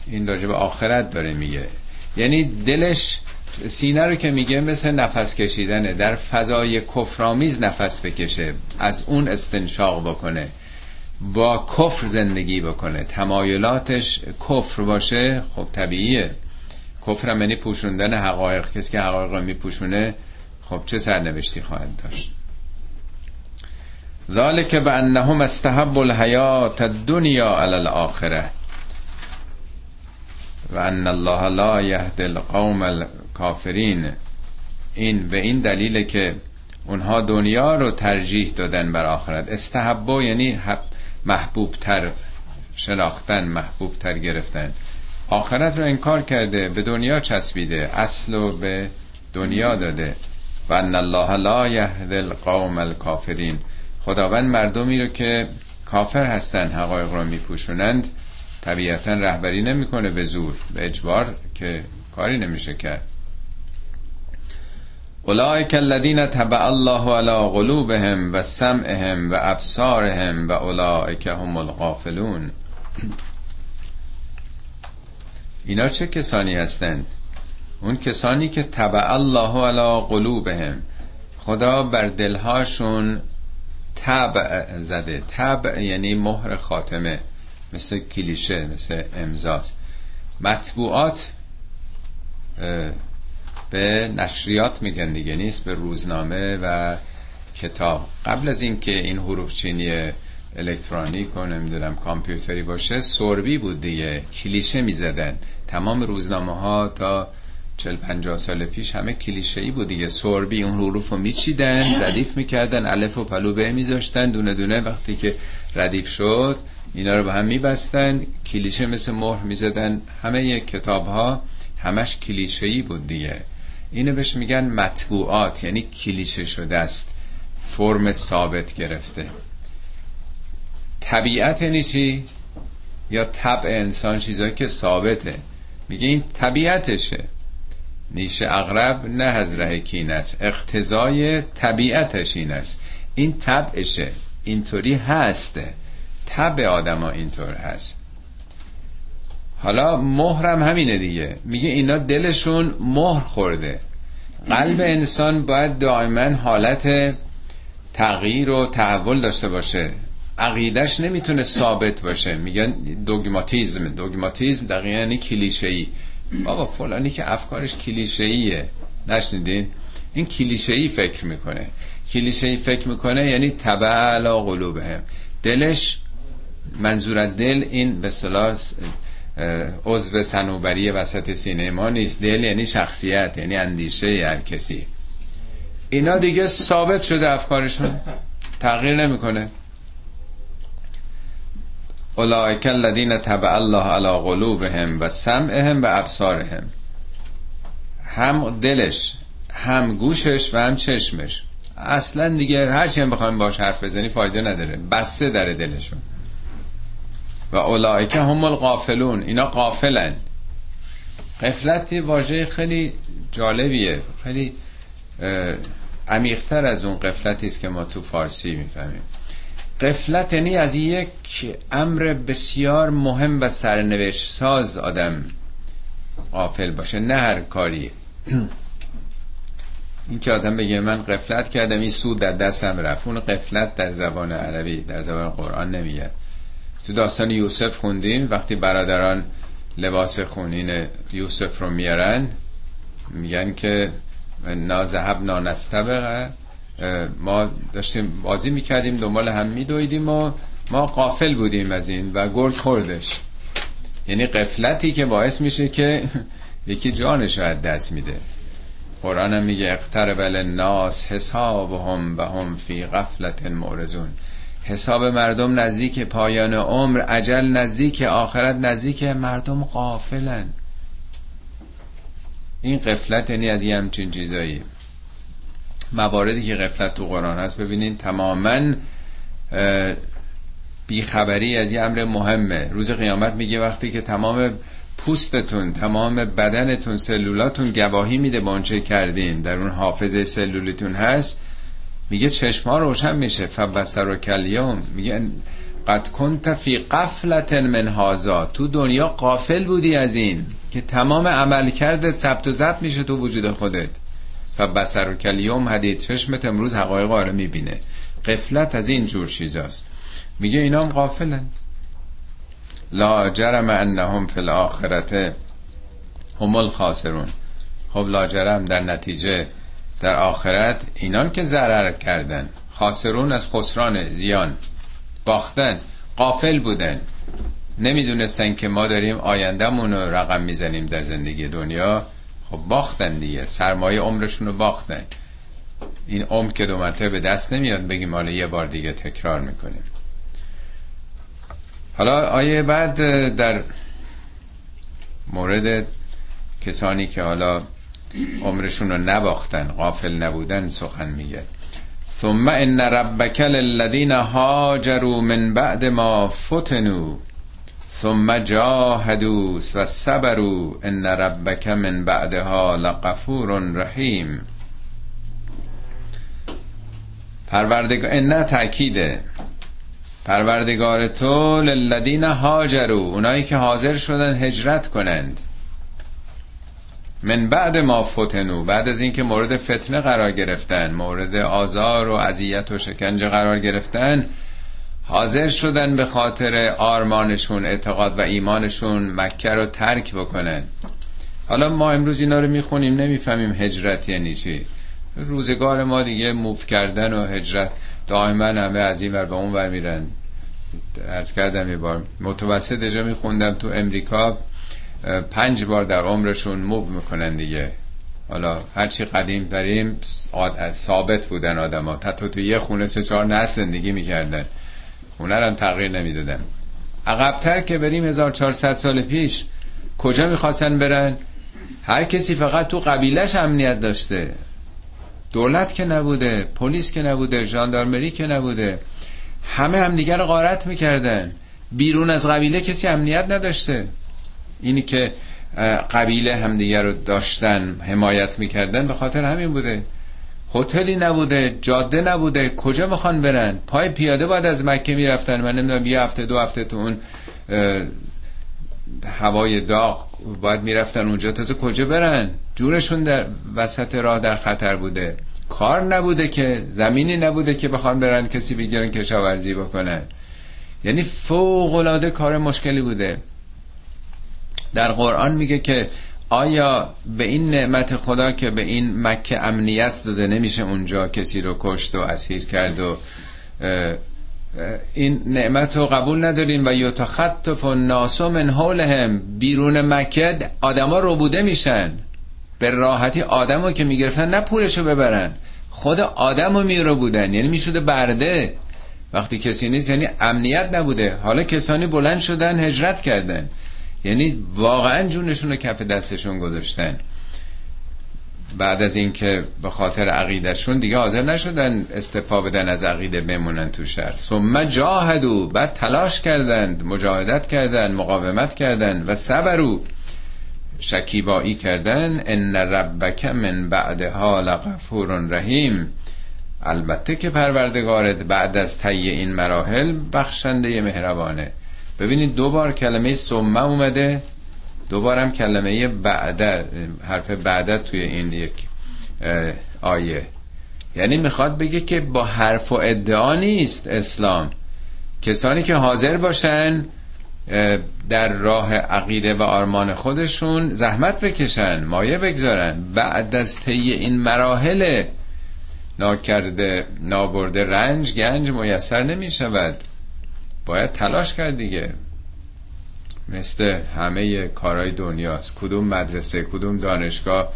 این راجع به آخرت داره میگه. یعنی دلش سینه رو که میگه مثل نفس کشیدنه. در فضای کفرآمیز نفس بکشه از اون استنشاق بکنه. با کفر زندگی بکنه. تمایلاتش کفر باشه خب طبیعیه. کفر هم یعنی پوشوندن حقایق. کسی که حقایق میپوشونه خب چه سرنوشتی خواهد داشت؟ ذالک به انهم استحب الحیات الدنیا علی الاخره و ان الله لا یهد القوم الکافرین این به این دلیل که اونها دنیا رو ترجیح دادن بر آخرت. استحبا یعنی محبوب تر شناختن محبوب تر گرفتن. آخرت رو انکار کرده به دنیا چسبیده اصل و به دنیا داده. و ان الله لا یهد القوم الکافرین خداوند مردمی رو که کافر هستن حقایق رو میپوشونند طبیعتا رهبری نمی‌کنه به زور به اجبار که کاری نمیشه کرد. اولئک الذین تبع الله علی قلوبهم و سمعهم و ابصارهم و اولئک هم الغافلون. اینا چه کسانی هستند؟ اون کسانی که تبع الله علی قلوبهم. خدا بر دلهاشون تبع زده. تبع یعنی مهر خاتمه مثل کلیشه مثل امضاست مطبوعات به نشریات میگن دیگه نیست به روزنامه و کتاب. قبل از اینکه این حروف چینی الکترونیک و نمی‌دونم کامپیوتری باشه سربی بود دیگه. کلیشه می‌زدن. تمام روزنامه ها تا 40 50 سال پیش همه کلیشه ای بود دیگه. سربی اون حروف رو میچیدن ردیف می‌کردن الف و پلو به میذاشتن دونه دونه. وقتی که ردیف شد اینا رو به هم میبستن کلیشه مثل مهر می‌زدن. همه کتاب ها همش کلیشه ای بود دیگه. اینو بهش میگن مطبوعات یعنی کلیشه شده است. فرم ثابت گرفته. طبیعت یعنی چی؟ یا طبع انسان چیزایی که ثابته. میگه این طبیعتشه. نیش اغرب نه از ره کین است. اقتضای طبیعتش این است. این طبعشه. اینطوری هسته. طبع آدما اینطور هست. حالا مهرم همینه دیگه. میگه اینا دلشون مهر خورده. قلب انسان باید دائما حالت تغییر و تحول داشته باشه. عقیدش نمی‌تونه ثابت باشه. میگن دوگماتیزم دوگماتیزم دقیقا یعنی کلیشه ای بابا فلانی که افکارش کلیشه ایه نشنیدین؟ این کلیشه ای فکر می‌کنه. کلیشه ای فکر می‌کنه یعنی تبع قلوبهم دلش منظور دل این به صلاح عضو سنوبری وسط سینه ما نیست. دل یعنی شخصیت یعنی اندیشه هر کسی. اینا دیگه ثابت شده افکارشون. تغییر نمی‌کنه. اولئک الذین تبع الله علی قلوبهم و سمعهم و ابصارهم. هم دلش هم گوشش و هم چشمش. اصلا دیگه هرچی هم بخوایم باش حرف بزنی فایده نداره. بسته در دلشون. و اولائک هم الغافلون. اینا قافلن قفلت واژه خیلی جالبیه. خیلی عمیقتر از اون قفلتی است که ما تو فارسی می‌فهمیم. قفلت یعنی از یک امر بسیار مهم و سرنوشت ساز آدم قافل باشه نه هر کاری. این که آدم بگه من قفلت کردم این سود در دستم رفت. اون قفلت در زبان عربی در زبان قرآن نمیگه تو داستان یوسف خوندیم وقتی برادران لباس خونین یوسف رو میارن میگن که نازهب نانستبقه. ما داشتیم بازی می‌کردیم دنبال هم میدویدیم و ما قافل بودیم از این و گرگ خوردش. یعنی قفلتی که باعث میشه که یکی جانش از دست میده. قرآن هم میگه اقترب الناس حسابهم و هم فی غفلت معرضون حساب مردم نزدیک پایان عمر عجل نزدیک آخرت نزدیک مردم قافلن این قفلت یعنی از یه همچین چیزایی. مواردی که قفلت تو قرآن هست. ببینین تماما بیخبری از یه امر مهمه. روز قیامت میگه وقتی که تمام پوستتون تمام بدنتون سلولاتون گواهی میده بانچه کردین در اون حافظه سلولیتون هست میگه چشما روشن میشه. فبصر و کلیوم میگه قد کنت فی قفلت من هازا تو دنیا قافل بودی از این که تمام عمل کردت ثبت و ضبط میشه تو وجود خودت. فبصر و کلیوم حدید چشمت امروز حقایق آره می‌بینه. قفلت از این جور چیزاست. میگه اینا هم غافلن. لا جرم انهم فی الاخرته هم الخاسرون. خب لا جرم در نتیجه در آخرت اینان که ضرر کردن. خاسرون از خسران زیان. باختن. قافل بودن. نمی‌دونستن که ما داریم آیندهمون رو رقم می‌زنیم در زندگی دنیا. خب باختن دیگه. سرمایه عمرشون رو باختن. این عمر که دو مرتبه به دست نمیاد بگیم حالا یه بار دیگه تکرار می‌کنیم. حالا آیه بعد در مورد کسانی که حالا عمرشون رو نباختن غافل نبودن سخن میگه. ثم ان ربک للذین هاجروا من بعد ما فتنوا. ثم جاهدوا و صبروا ان ربک من بعدها لغفور رحیم. پروردگار ان تاکیده پروردگار تو للذین هاجروا اونایی که حاضر شدن هجرت کنند. من بعد ما فتنو بعد از اینکه مورد فتنه قرار گرفتن مورد آزار و اذیت و شکنجه قرار گرفتن حاضر شدن به خاطر آرمانشون اعتقاد و ایمانشون مکه رو ترک بکنن. حالا ما امروز اینا رو می‌خونیم نمی‌فهمیم هجرت یعنی چی. روزگار ما دیگه موف کردن و هجرت دائما همه از این ور به اون ور میرن. ارز کردم یه بار متوسط اجا میخوندم تو امریکا پنج بار در عمرشون موب می‌کنن دیگه. حالا هرچی قدیم داریم ثابت بودن آدم ها تا تو یه خونه سه چهار نسل زندگی می‌کردن. هم تغییر نمی‌دادن. عقبتر که بریم 1400 سال پیش کجا می‌خواستن برن؟ هر کسی فقط تو قبیلش امنیت داشته. دولت که نبوده پلیس که نبوده ژاندارمری که نبوده همه همدیگر رو غارت می‌کردن. بیرون از قبیله کسی امنیت نداشته. اینی که قبیله همدیگر رو داشتن حمایت می‌کردن به خاطر همین بوده. هتلی نبوده جاده نبوده کجا می‌خوان برن؟ پای پیاده باید از مکه می‌رفتن. من نمی‌دونم یه هفته دو هفته تو اون هوای داغ باید می‌رفتن اونجا. تازه کجا برن؟ جورشون در وسط راه در خطر بوده. کار نبوده که زمینی نبوده که بخوان برن کسی بگیرن کشاورزی بکنن. یعنی فوق العاده کار مشکلی بوده. در قرآن میگه که آیا به این نعمت خدا که به این مکه امنیت داده نمیشه اونجا کسی رو کشت و اسیر کرد و این نعمت رو قبول نداریم و یتخطف الناس من حولهم. بیرون مکه آدما رو بوده میشن. به راحتی آدمو که می‌گرفتن نه پولشو ببرن. خود آدمو میرو بودن یعنی می‌شده برده. وقتی کسی نیست یعنی امنیت نبوده. حالا کسانی بلند شدن هجرت کردن. یعنی واقعا جونشون رو کف دستشون گذاشتن. بعد از اینکه به خاطر عقیدشون دیگه حاضر نشدن استفا بدن از عقیده بمونن تو شهر. ثم جاهدو بعد تلاش کردند مجاهدت کردند مقاومت کردند و صبرو شکیبایی کردن ان ربک من بعدها لغفور رحیم. البته که پروردگارت بعد از طی این مراحل بخشنده مهربانه. ببینید دو بار کلمه سمه اومده دوبارم کلمه بعد حرف بعد توی این یک آیه. یعنی می‌خواد بگه که با حرف و ادعا نیست اسلام. کسانی که حاضر باشن در راه عقیده و آرمان خودشون زحمت بکشن مایه بگذارن. بعد از طی این مراحل ناکرده نابرده رنج گنج میسر نمی شود باید تلاش کرد دیگه. مثل همه کارهای دنیاست. کدوم مدرسه کدوم دانشگاه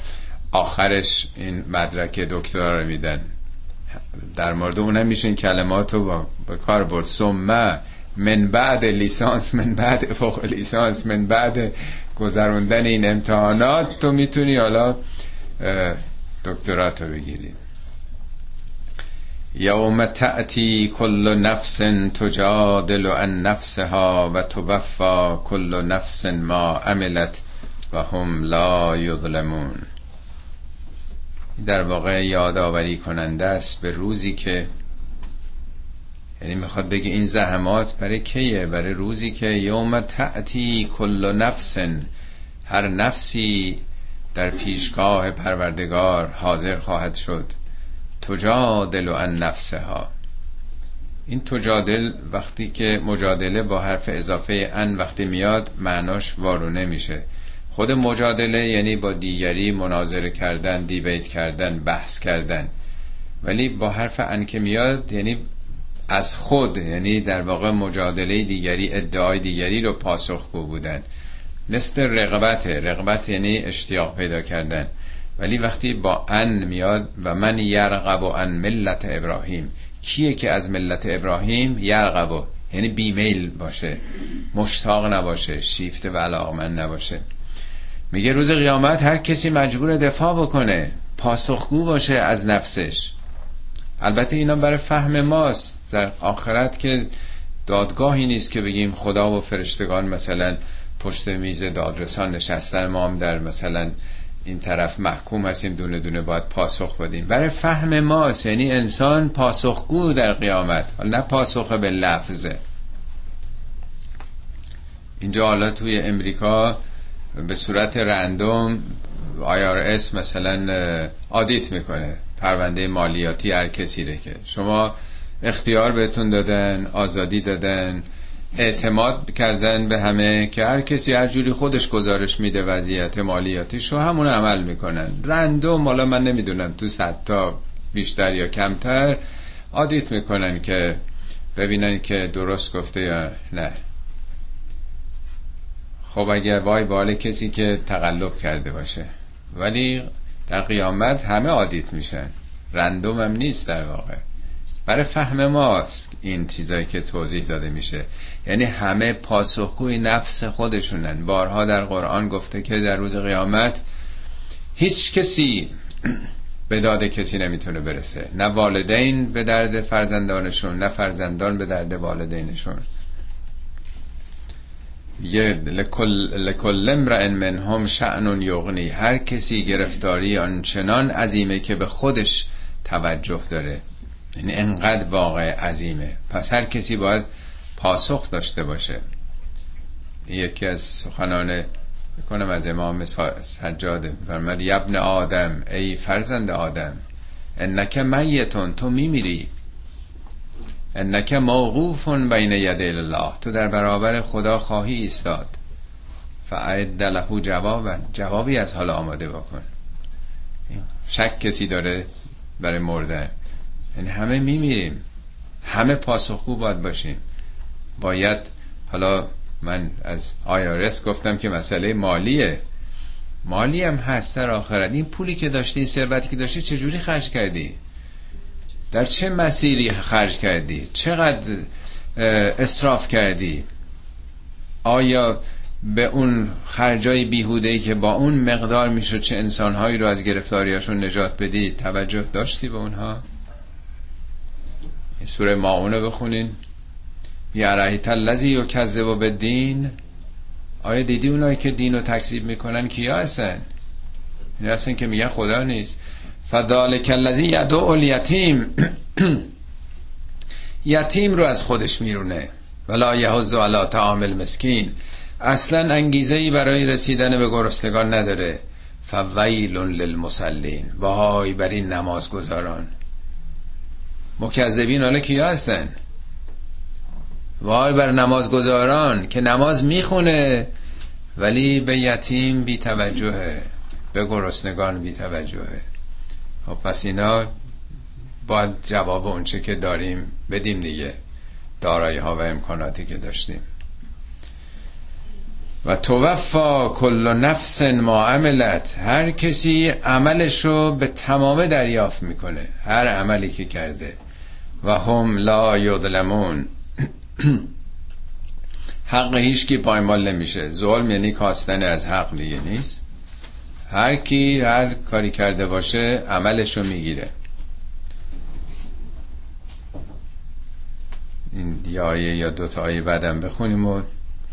آخرش این مدرک دکترا رو میدن. در مورد اونم میشه این کلمات رو با, کار برد. سمه من بعد لیسانس من بعد فوق لیسانس من بعد گذروندن این امتحانات تو می‌تونی حالا دکترات رو بگیری. یوم تأتی کل نفس تجادل عن نفسها و توفا کل نفس ما عملت و هم لا یظلمون در واقع یادآوری کننده است به روزی که یعنی می‌خواد بگه این زحمات برای کیه؟ برای روزی که یوم تأتی کل نفس هر نفسی در پیشگاه پروردگار حاضر خواهد شد. تجادل عن نفسها. این تجادل وقتی که مجادله با حرف اضافه ان وقتی میاد معناش وارونه میشه. خود مجادله یعنی با دیگری مناظره کردن دیبیت کردن بحث کردن. ولی با حرف ان که میاد یعنی از خود یعنی در واقع مجادله دیگری ادعای دیگری رو پاسخگو بودن. مثل رغبت رغبت یعنی اشتیاق پیدا کردن. ولی وقتی با ان میاد و من یرغب ان ملت ابراهیم کیه که از ملت ابراهیم یرغب؟ یعنی بیمیل باشه مشتاق نباشه شیفته و علاقمند نباشه. میگه روز قیامت هر کسی مجبور دفاع بکنه پاسخگو باشه از نفسش. البته اینا برای فهم ماست. در آخرت که دادگاهی نیست که بگیم خدا و فرشتگان مثلا پشت میز دادرسان نشستن ما هم در مثلا این طرف محکوم هستیم دونه دونه باید پاسخ بدیم. برای فهم ماست یعنی انسان پاسخگو در قیامت نه پاسخ به لفظه. اینجا حالا توی امریکا به صورت رندوم IRS مثلا آدیت می‌کنه. پرونده مالیاتی هر کسی که. شما اختیار بهتون دادن آزادی دادن اعتماد کردن به همه که هر کسی هر جوری خودش گزارش میده وضعیت مالیاتیش رو همون عمل می‌کنن. رندوم حالا من نمی‌دونم تو صد تا بیشتر یا کمتر آدیت می‌کنن که ببینن که درست گفته یا نه. خب اگر وای باله کسی که تقلب کرده باشه. ولی در قیامت همه آدیت میشن. رندوم هم نیست در واقع. برای فهم ماست این چیزایی که توضیح داده میشه. یعنی همه پاسخگوی نفس خودشونن. بارها در قرآن گفته که در روز قیامت هیچ کسی به داد کسی نمی‌تونه برسه. نه والدین به درد فرزندانشون نه فرزندان به درد والدینشون. یه لکل امرئ منهم شأن یغنی. هر کسی گرفتاری آنچنان عظیمه که به خودش توجه داره. یعنی انقدر واقع عظیمه. پس هر کسی باید پاسخ داشته باشه. یکی از سخنان کنم از امام سجاده فرمد یبن آدم ای فرزند آدم انک میتون تو میمیری. انک موقوف بین ید الله تو در برابر خدا خواهی ایستاد. فعد له جوابا جوابی از حال آماده بکن. شک کسی داره برای مردن. یعنی همه میمیریم. همه پاسخگو باید باشیم. باید حالا من از آیارس گفتم که مسئله مالیه. مالی هم هست در آخرت. این پولی که داشتی این ثروتی که داشتی چجوری خرج کردی؟ در چه مسیری خرج کردی؟ چقدر اصراف کردی؟ آیا به اون خرجای بیهوده که با اون مقدار می‌شد چه انسانهایی رو از گرفتاریاشون نجات بدی توجه داشتی به اونها؟ سوره ماونه بخونین. یا رهیت الذی و به دین؟ آیا دیدی اونایی که دین رو تکذیب می‌کنن کیا هستن؟ این هستن که میگن خدا نیست. فذالک الذی یدعو الیتیم. یتیم رو از خودش میرونه. ولا یحض علی طعام المسکین. اصلا انگیزه ای برای رسیدن به گرسنگان نداره. فویل للمصلین. وای بر این نمازگزاران. مکذبین حالا کیا هستن؟ وای بر نمازگزاران که نماز می‌خونه ولی به یتیم بی توجهه به گرسنگان بی توجهه خب پس اینا باید جواب اونچه که داریم بدیم دیگه دارایی ها و امکاناتی که داشتیم. و توفا کل نفس ما عملت هر کسی عملش رو به تمام دریافت می‌کنه هر عملی که کرده. و هم لا یظلمون. حق هیچ کی پایمال نمیشه. ظلم یعنی کاستن از حق دیگه نیست. هر کی هر کاری کرده باشه عملش رو می‌گیره. این دیایه یا دوتا آیه بعدم بخونیم و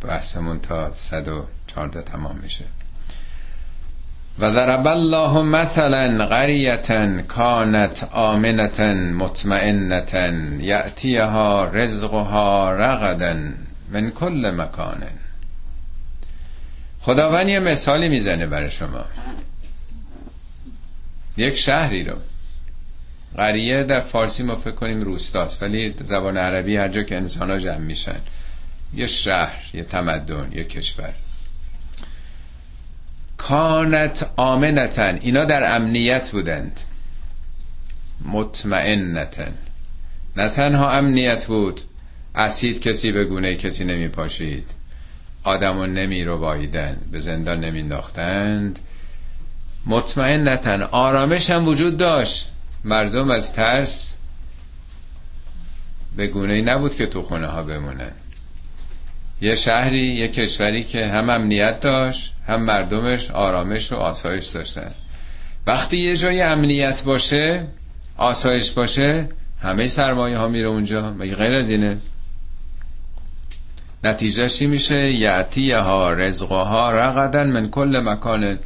بحثمون تا 114 تمام میشه و ضرب الله مثلا قریتا کانت آمنتا مطمئنتا یأتیها رزقها رغدا من کل مکان خداوند یه مثالی می‌زنه برای شما. یک شهری رو. قریه در فارسی ما فکر کنیم روستاست ولی زبان عربی هر جا که انسان ها جمع میشن. یه شهر یه تمدن یه کشور. کانت آمنتن. اینا در امنیت بودند. مطمئنتن. نه تنها امنیت بود. اسید کسی به گونه کسی نمی پاشید آدمو نمی رو بایدن به زندان نمی انداختند مطمئنتن. آرامش هم وجود داشت. مردم از ترس به گونه نبود که تو خونه ها بمونن. یه شهری یه کشوری که هم امنیت داشت هم مردمش آرامش و آسایش داشتن. وقتی یه جای امنیت باشه آسایش باشه همه سرمایه ها میره اونجا. مگه غیر از اینه؟ نتیجه چی میشه؟ یعتی ها رزقها رقدن من کل مکان.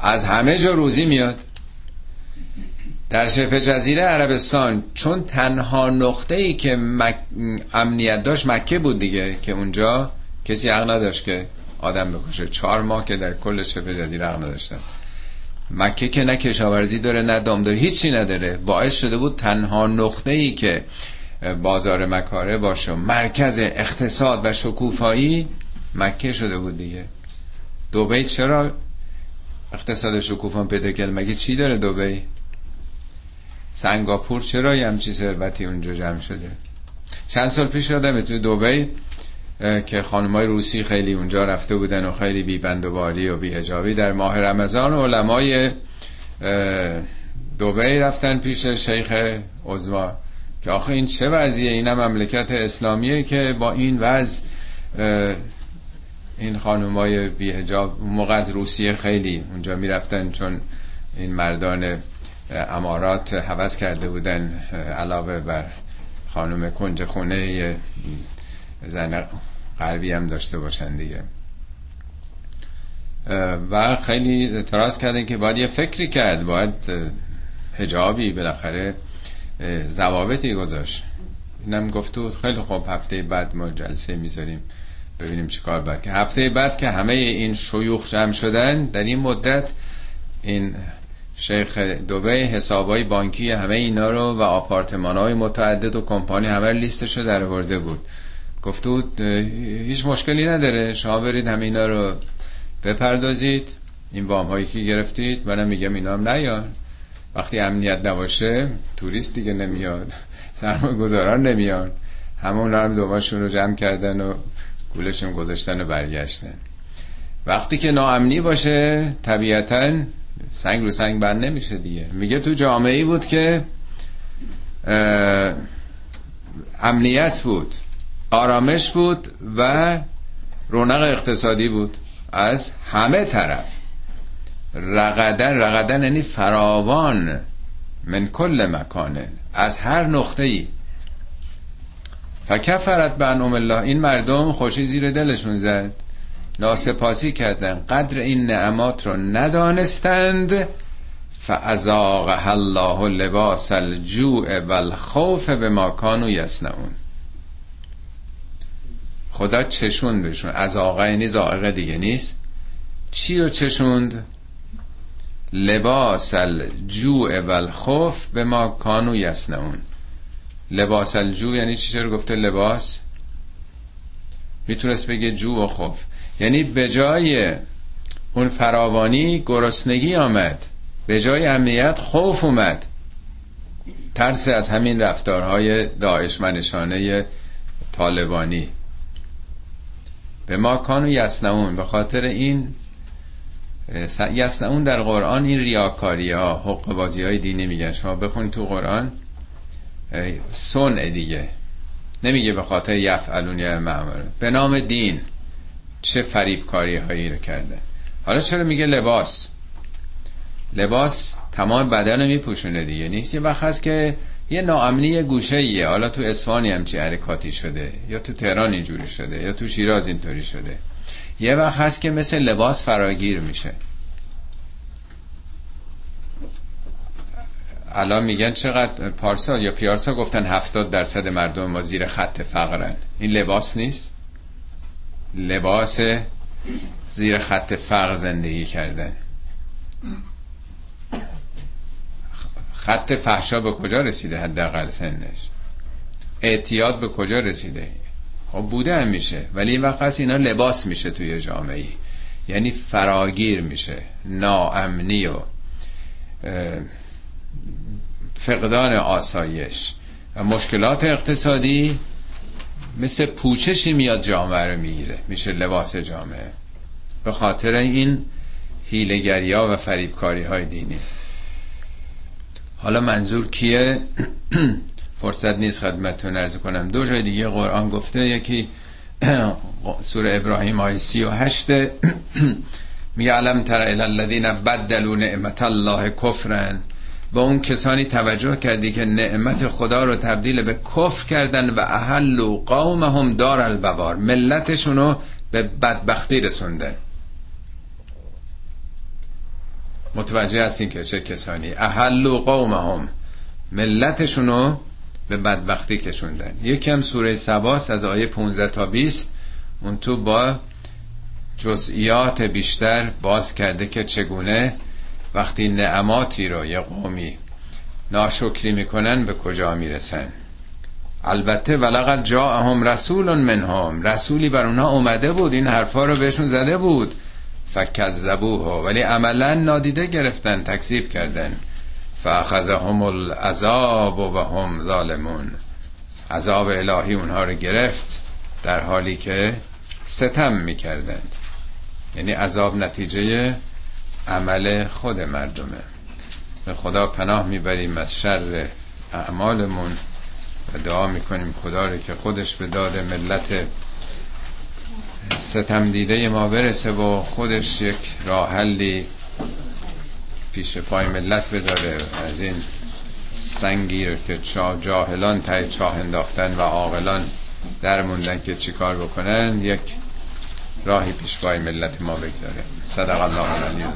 از همه جا روزی میاد. در شبه جزیره عربستان چون تنها نقطه ای که مک... امنیت داشت مکه بود دیگه که اونجا کسی حق نداشت که آدم بکشه. چهار ماه که در کل شبه جزیره حق نداشتن. مکه که نه کشاورزی داره نه دامداری هیچی نداره. باعث شده بود تنها نقطه ای که بازار مکاره باشه. مرکز اقتصاد و شکوفایی مکه شده بود دیگه. دوبی چرا اقتصاد شکوفان پیدا کرد؟ مگه چی داره دوبی سنگاپور چرا یه همچی ثروتی اونجا جمع شده؟ چند سال پیش یادم تو دوبی که خانمای روسی خیلی اونجا رفته بودن و خیلی بی بند و باری و بی هجابی در ماه رمضان علمای دوبی رفتن پیش شیخ عزما که آخه این چه وضعیه؟ این مملکت اسلامیه که با این وضع این خانمای بی هجاب موقع روسیه خیلی اونجا می‌رفتن چون این مردان امارات حوض کرده بودن علاوه بر خانم کنج خونه زن غربی هم داشته باشن دیگه. و خیلی اعتراض کردن که باید یه فکری کرد باید هجابی بالاخره ضوابطی گذاشت. اینم گفته بود خیلی خوب هفته بعد ما جلسه می‌ذاریم ببینیم چیکار بعد که هفته بعد که همه این شیوخ جمع شدن در این مدت این شیخ دوبه حسابای بانکی همه اینا رو و آپارتمان های متعدد و کمپانی همه لیستش رو در بود. گفته بود هیچ مشکلی نداره شما برید همه اینا رو بپردازید این وام هایی که گرفتید. منم میگم اینا هم نیان. وقتی امنیت نباشه توریست دیگه نمیاد. سرمایه گذاران نمیان. همون هم دوباشون رو جمع کردن و گولشم گذاشتن و برگشتن. وقتی که ناامنی باشه طبیعتا سنگ رو سنگ بند نمیشه دیگه. میگه تو جامعه ای بود که امنیت بود. آرامش بود و رونق اقتصادی بود از همه طرف. رقدن رقدن یعنی فراوان من کل مکانه از هر نقطه ای فکفرت به انعم الله. این مردم خوشی زیر دلشون زد. ناسپاسی کردن. قدر این نعمات رو ندانستند. فازاق الله لباس الجوع و الخوف به ما کانو یسنعون خدا چشون بشون از آقا یعنی زائقه دیگه نیست. چی رو چشوند؟ لباس الجوع و الخوف به ما کانو یسنعون لباس الجوع یعنی چی چرا گفته لباس؟ می‌تونست بگه جو و خوف. یعنی به جای اون فراوانی گرسنگی آمد. به جای امنیت خوف اومد. ترس از همین رفتارهای داعش منشانه طالبانی. به ما کانو یسنعون به خاطر این یسنعون در قرآن این ریاکاری ها حق بازی های دینی میگن. شما بخونید تو قرآن سن دیگه. نمیگه به خاطر یفعلون یا معمول به نام دین. چه فریبکاری هایی رو کرده. حالا چرا میگه لباس؟ لباس تمام بدن رو میپوشونه دیگه. نیست یه وقت هست که یه ناامنی گوشه ایه حالا تو اسفانی همچی حرکاتی شده؟ یا تو تهران اینجوری شده؟ یا تو شیراز اینطوری شده؟ یه وقت هست که مثل لباس فراگیر میشه. الان میگن چقدر پارسا یا پیارسا گفتن هفتاد درصد مردم ما زیر خط فقرن. این لباس نیست؟ لباس زیر خط فقر زندگی کردن. خط فحشا به کجا رسیده حداقل سنش؟ اعتیاد به کجا رسیده؟ خب بوده هم میشه ولی این وقت اینا لباس میشه توی جامعه یعنی فراگیر میشه ناامنی و فقدان آسایش. و مشکلات اقتصادی مثل پوچشی میاد جامعه رو می‌گیره میشه لباس جامعه. به خاطر این هیلگری و فریبکاری های دینی. حالا منظور کیه؟ فرصت نیست خدمتتون ارز کنم. دو جای دیگه قرآن گفته یکی سوره ابراهیم آیه سی و هشته میگه علم تر الذین بدلوا نعمت الله کفرن؟ با اون کسانی توجه کردی که نعمت خدا رو تبدیل به کفر کردن و اهل و قومهم دار البوار. ملتشونو به بدبختی رسوندن. متوجه هستین که چه کسانی. اهل و قومهم. ملتشونو به بدبختی کشوندن. یکی هم سوره سباست از آیه 15 تا 20 اون تو با جزئیات بیشتر باز کرده که چگونه وقتی نعماتی رو یه قومی ناشکری می‌کنن به کجا می‌رسن؟ البته ولقد جاءهم رسول منهم. رسولی بر اونها اومده بود. این حرفا رو بهشون زده بود. فکذبوه ولی عملا نادیده گرفتن تکذیب کردن. فاخذهم العذاب و هم ظالمون. عذاب الهی اونها رو گرفت در حالی که ستم می‌کردند. یعنی عذاب نتیجه عمل خود مردمه. به خدا پناه می‌بریم از شر اعمالمون و دعا می‌کنیم خدا رو که خودش به داد ملت ستم دیده ما برسه و خودش یک راه حلی پیش پای ملت بذاره از این سنگی رو که جاهلان تای چاه انداختن و عاقلان در موندن که چیکار بکنن یک راهی پیش پای ملت ما بگذاره. صدق الله علیه